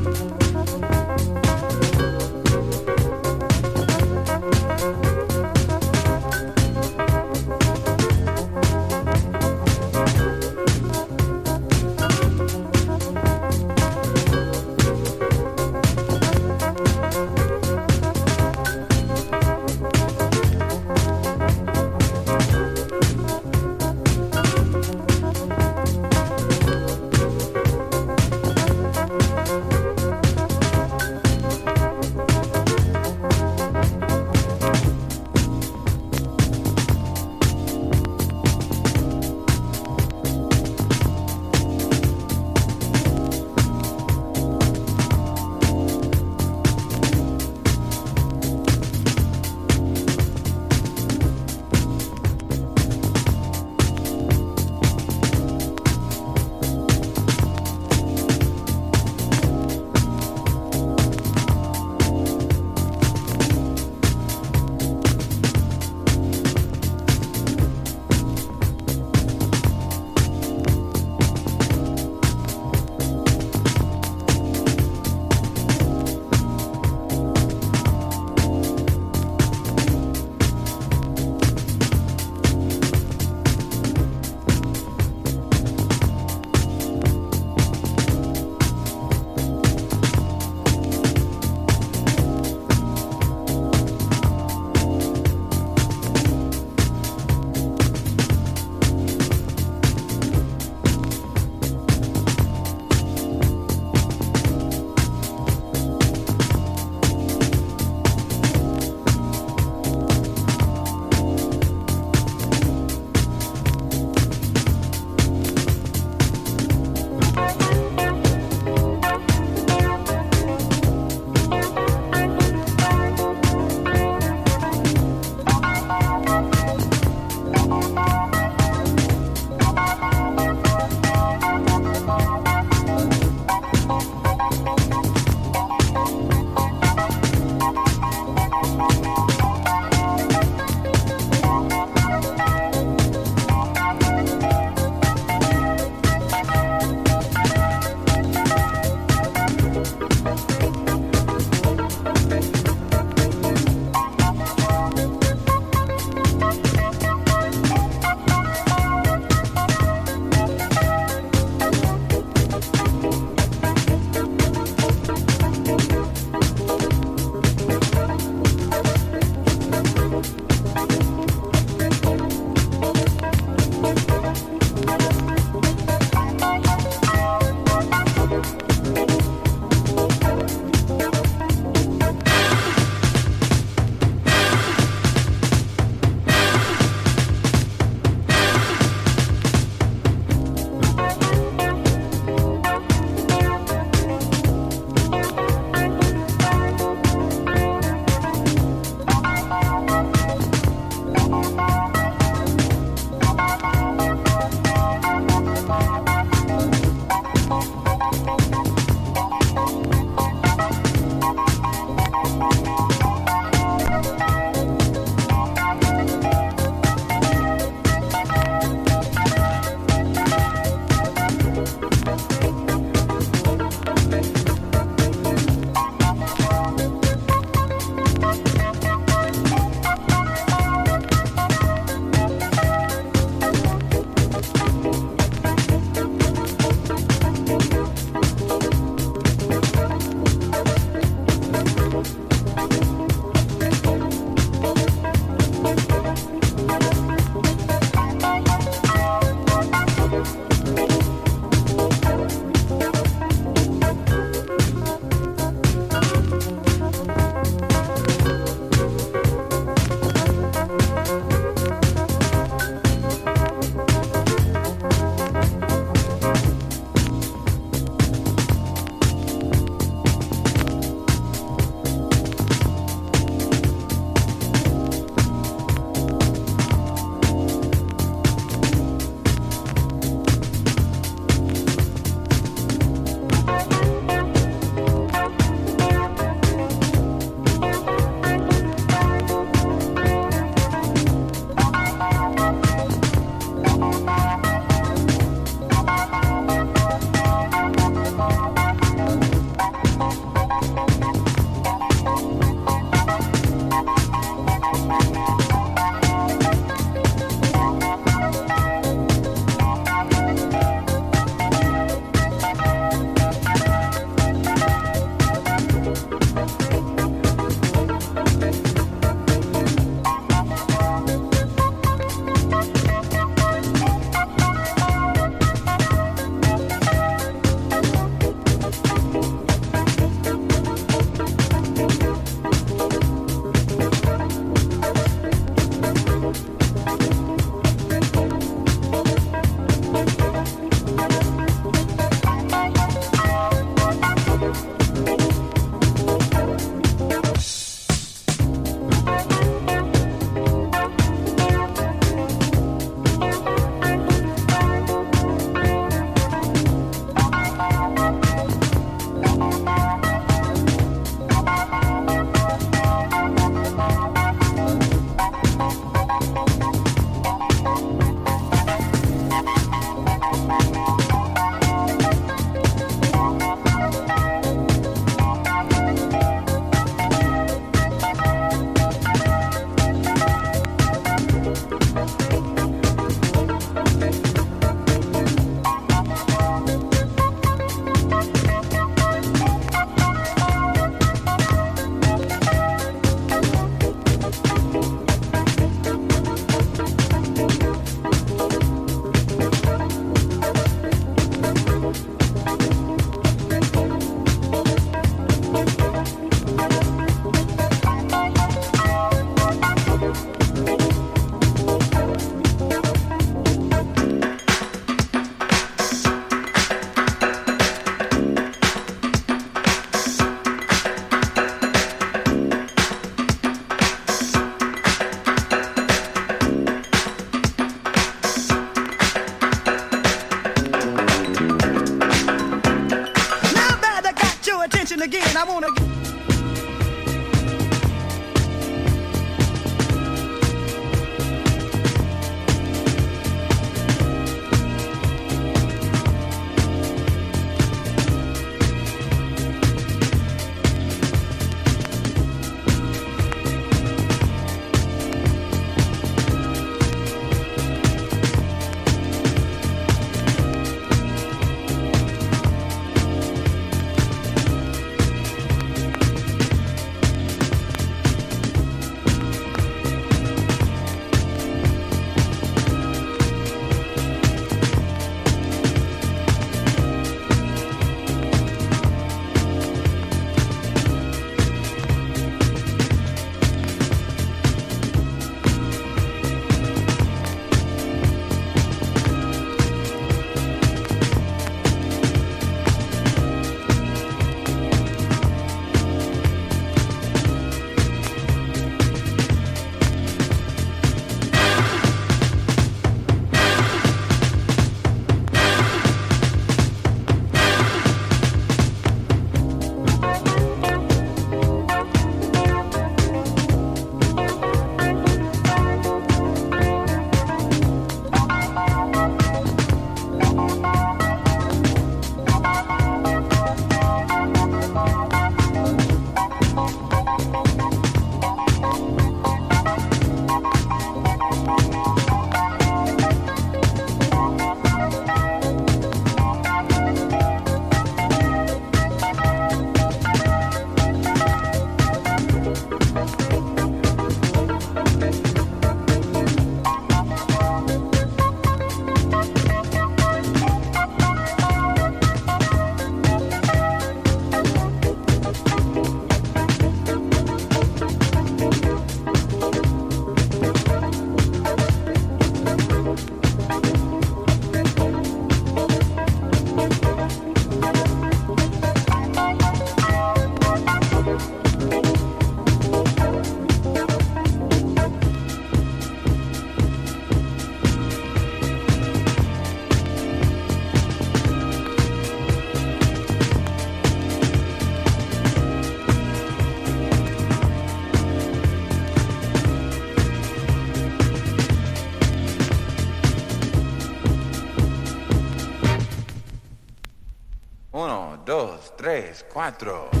Speaker 15: Cuatro.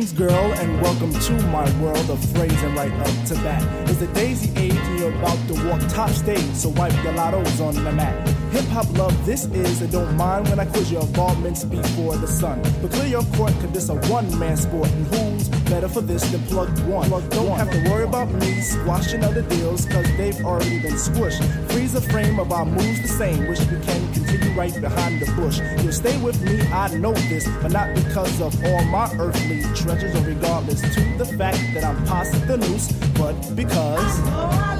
Speaker 16: Greetings, girl, and welcome to my world of phrasing right up to. It's the daisy age, and you're about to walk top stage, so wipe your lottos on the mat. Hip hop love, this is, and don't mind when I quiz your involvements before the sun. But clear your court, cause this a one man sport, and who's better for this than plug one? Plugged don't have to worry about me squashing other deals, cause they've already been squished. Freeze the frame of our moves the same, wish we can continue right behind the bush. You'll stay with me, I know this, but not because of all my earthly treasures, or regardless to the fact that I'm past the noose, but because. May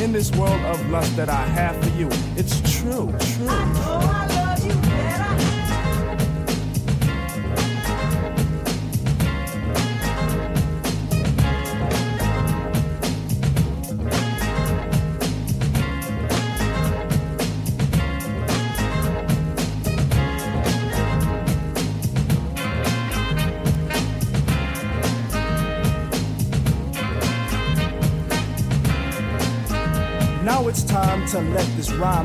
Speaker 16: In this world of lust that I have for you, it's true, true.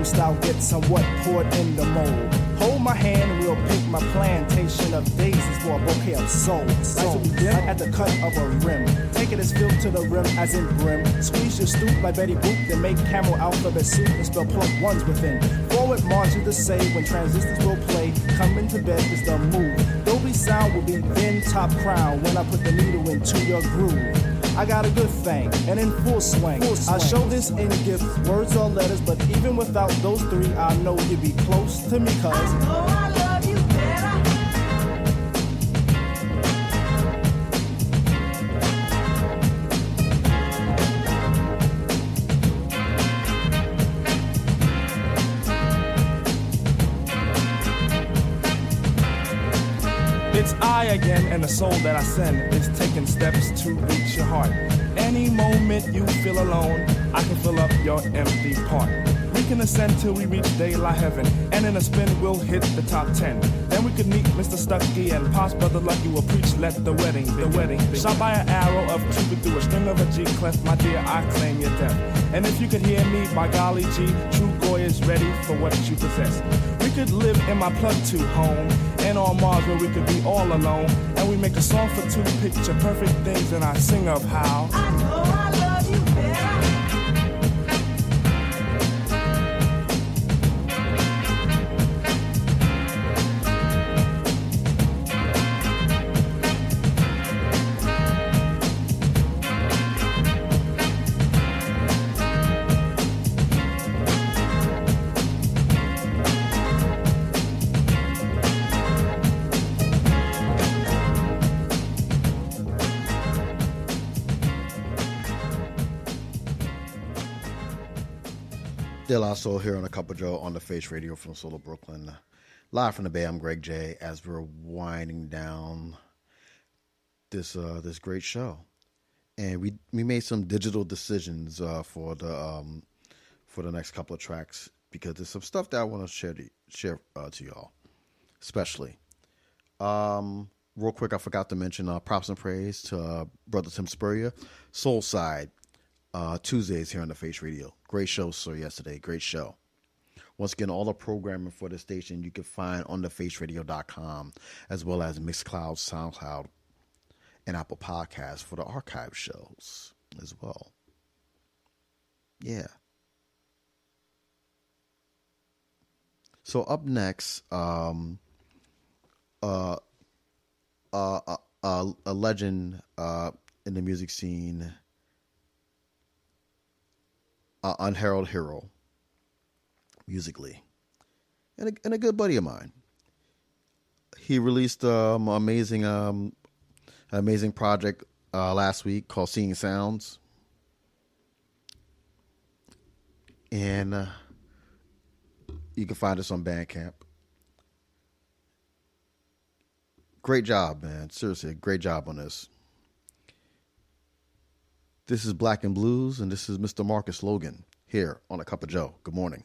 Speaker 16: Style get somewhat poured in the mold. Hold my hand and we'll pick my plantation of daisies for a bouquet of soul. Soul. At the cut of a rim. Take it as filled to the rim as in brim. Squeeze your stoop like Betty Boop, then make camel alphabet soup and spell plug ones within. Forward march is the say when transistors will play. Coming to bed is the move. Dolby sound will be then top crown when I put the needle into your groove. I got a good thing, and in full swing. I show this in gifts, words or letters, but even without those three, I know you'd be close to me, cuz. It's I again, and the soul that I send is taking steps to reach your heart. Any moment you feel alone, I can fill up your empty part. Can ascend till we reach daylight heaven, and in a spin we'll hit the top ten. Then we could meet Mr. Stucky and Pops Brother Lucky will preach. Let the wedding, the wedding, shot by an arrow of Cupid through a string of a G clef. My dear, I claim your death. And if you could hear me, by golly G, True Goy is ready for what you possess. We could live in my plug two home, and on Mars where we could be all alone. And we make a song for two picture perfect things, and I sing of how.
Speaker 4: De La Soul here on a Cup of J.O.E. on the Face Radio from Solo Brooklyn. Live from the Bay, I'm Greg J. As we're winding down this uh, this great show, and we we made some digital decisions uh, for the um, for the next couple of tracks because there's some stuff that I want to share to, share uh, to y'all, especially. Um, real quick, I forgot to mention uh, props and praise to uh, brother Tim Spurrier, Soul Side, uh, Tuesdays here on the Face Radio. Great show, sir. Yesterday, great show. Once again, all the programming for the station you can find on thefaceradio.com as well as Mixcloud, SoundCloud, and Apple Podcasts for the archive shows as well. Yeah. So up next, um, uh, uh, uh, uh, a legend uh, in the music scene, uh, unheralded hero, musically, and a, and a good buddy of mine. He released um, amazing, um, an amazing project uh, last week called "Seeing Sounds," and uh, you can find us on Bandcamp. Great job, man. Seriously, great job on this. This is Black and Blues, and this is Mr. Marcus Logan here on A Cup of Joe. Good morning.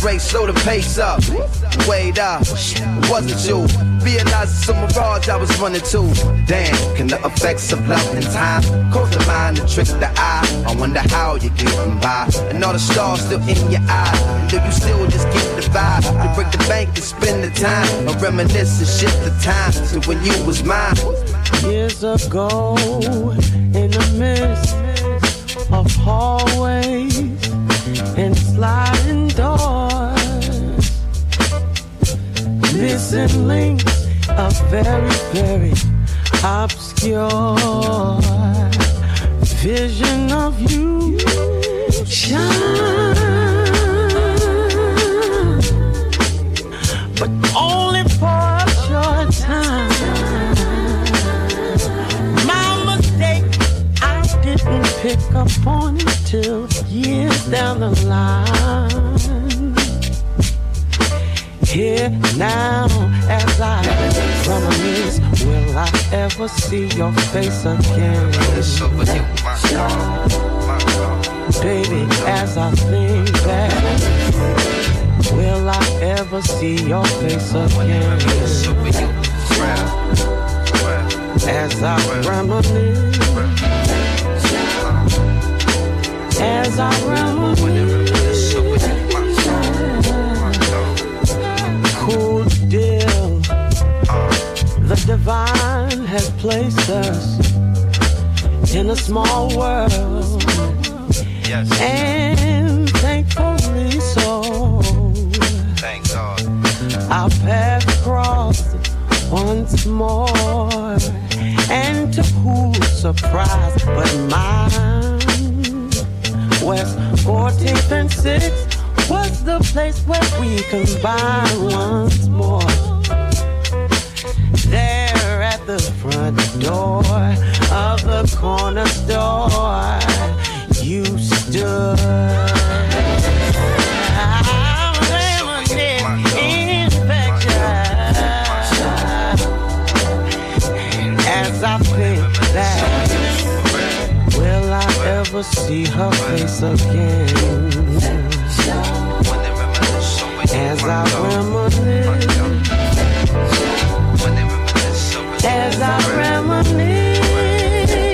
Speaker 17: Brakes, slow the pace up. Wait up, wasn't you. It's a mirage I was running to. Damn, can the effects of love and time cause the mind to trick the eye? I wonder how you're getting by. And all the stars still in your. And do you still just get the vibe? To break the bank and spend the time. Or reminisce and the time to when you was mine.
Speaker 18: Years ago, in the midst of hallways and sliding missing links, a very, very obscure vision of you shine, but only for a short time. My mistake, I didn't pick up on it till years down the line. Here now, as I reminisce, will I ever see your face again? Baby, as I think back, will I ever see your face again? As I reminisce, as I reminisce, cool deal. The divine has placed us in a small world. And thankfully so.
Speaker 17: Thank God.
Speaker 18: Our paths crossed once more. And to whose surprise but mine? West 14th and 6th the place where we combined once more. There at the front door of the corner store, you stood. I think back, will I ever see her face again? As I reminisce, as I reminisce,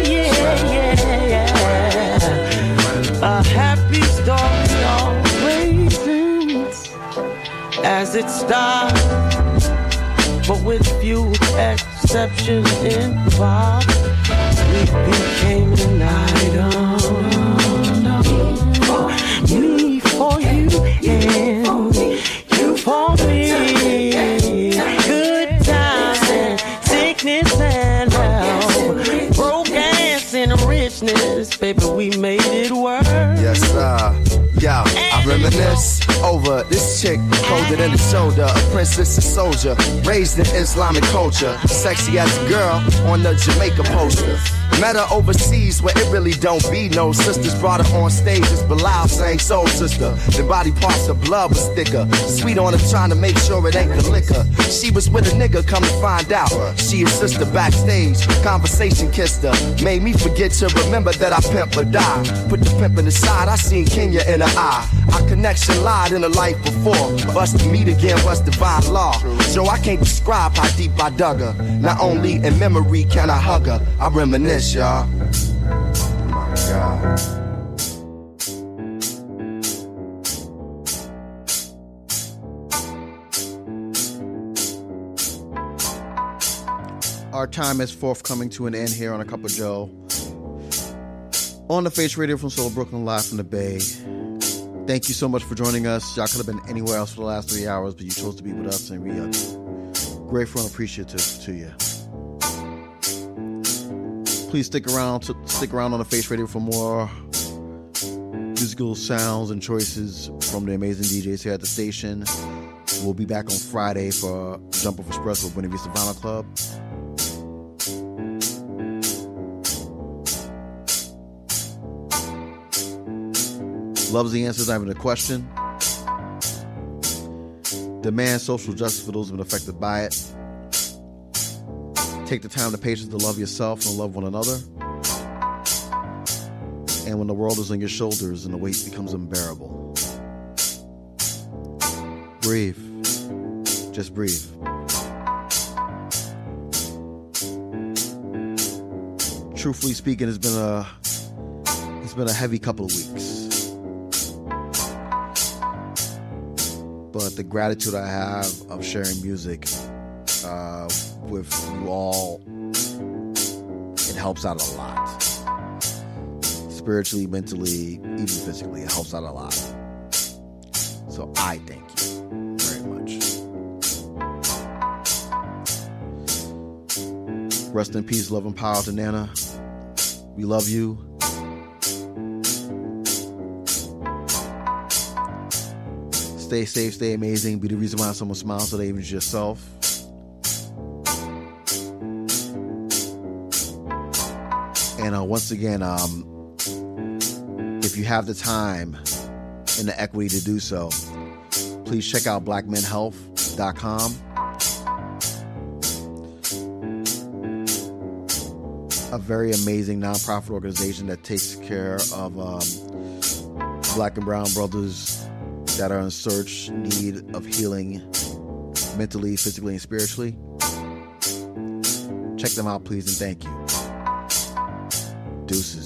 Speaker 18: yeah, yeah, yeah. A happy story always ends as it starts, but with few exceptions involved. We became an item.
Speaker 17: The shoulder, a princess, a soldier, raised in Islamic culture, sexy as a girl on the Jamaica poster. Met her overseas where it really don't be no sisters. Brought her on stage as Bilal sang Soul Sister. The body parts of blood was thicker. Sweet on her trying to make sure it ain't the liquor. She was with a nigga, come to find out. She his sister backstage. Conversation kissed her. Made me forget to remember that I pimp or die. Put the pimpin' aside, I seen Kenya in her eye. Our connection lied in a life before. For us to meet again was divine law. So I can't describe how deep I dug her. Not only in memory can I hug her, I reminisce, y'all. my God.
Speaker 4: Our time is forthcoming to an end here on A Cup of Joe. On the Face Radio from Soul Brooklyn, live from the Bay. Thank you so much for joining us. Y'all could have been anywhere else for the last three hours, but you chose to be with us, and we are grateful and appreciative to you. Please stick around to stick around on the Face Radio for more musical sounds and choices from the amazing DJs here at the station. We'll be back on Friday for Jump Off Express with Buena Vista Vinyl Club. Loves the answers, not even a question. Demand social justice for those who've been affected by it. Take the time, the patience to love yourself and love one another. And when the world is on your shoulders and the weight becomes unbearable, breathe. Just breathe. Truthfully speaking, it's been a it's been a heavy couple of weeks. But the gratitude I have of sharing music uh, with you all, it helps out a lot. Spiritually, mentally, even physically, it helps out a lot. So I thank you very much. Rest in peace, love and power to Nana. We love you. Stay safe, stay amazing. Be the reason why someone smiles today, even yourself. And uh, once again, um, if you have the time and the equity to do so, please check out blackmenhealth.com. A very amazing nonprofit organization that takes care of um, black and brown brothers that are in search, need of healing mentally, physically, and spiritually. Check them out, please, and thank you. Deuces.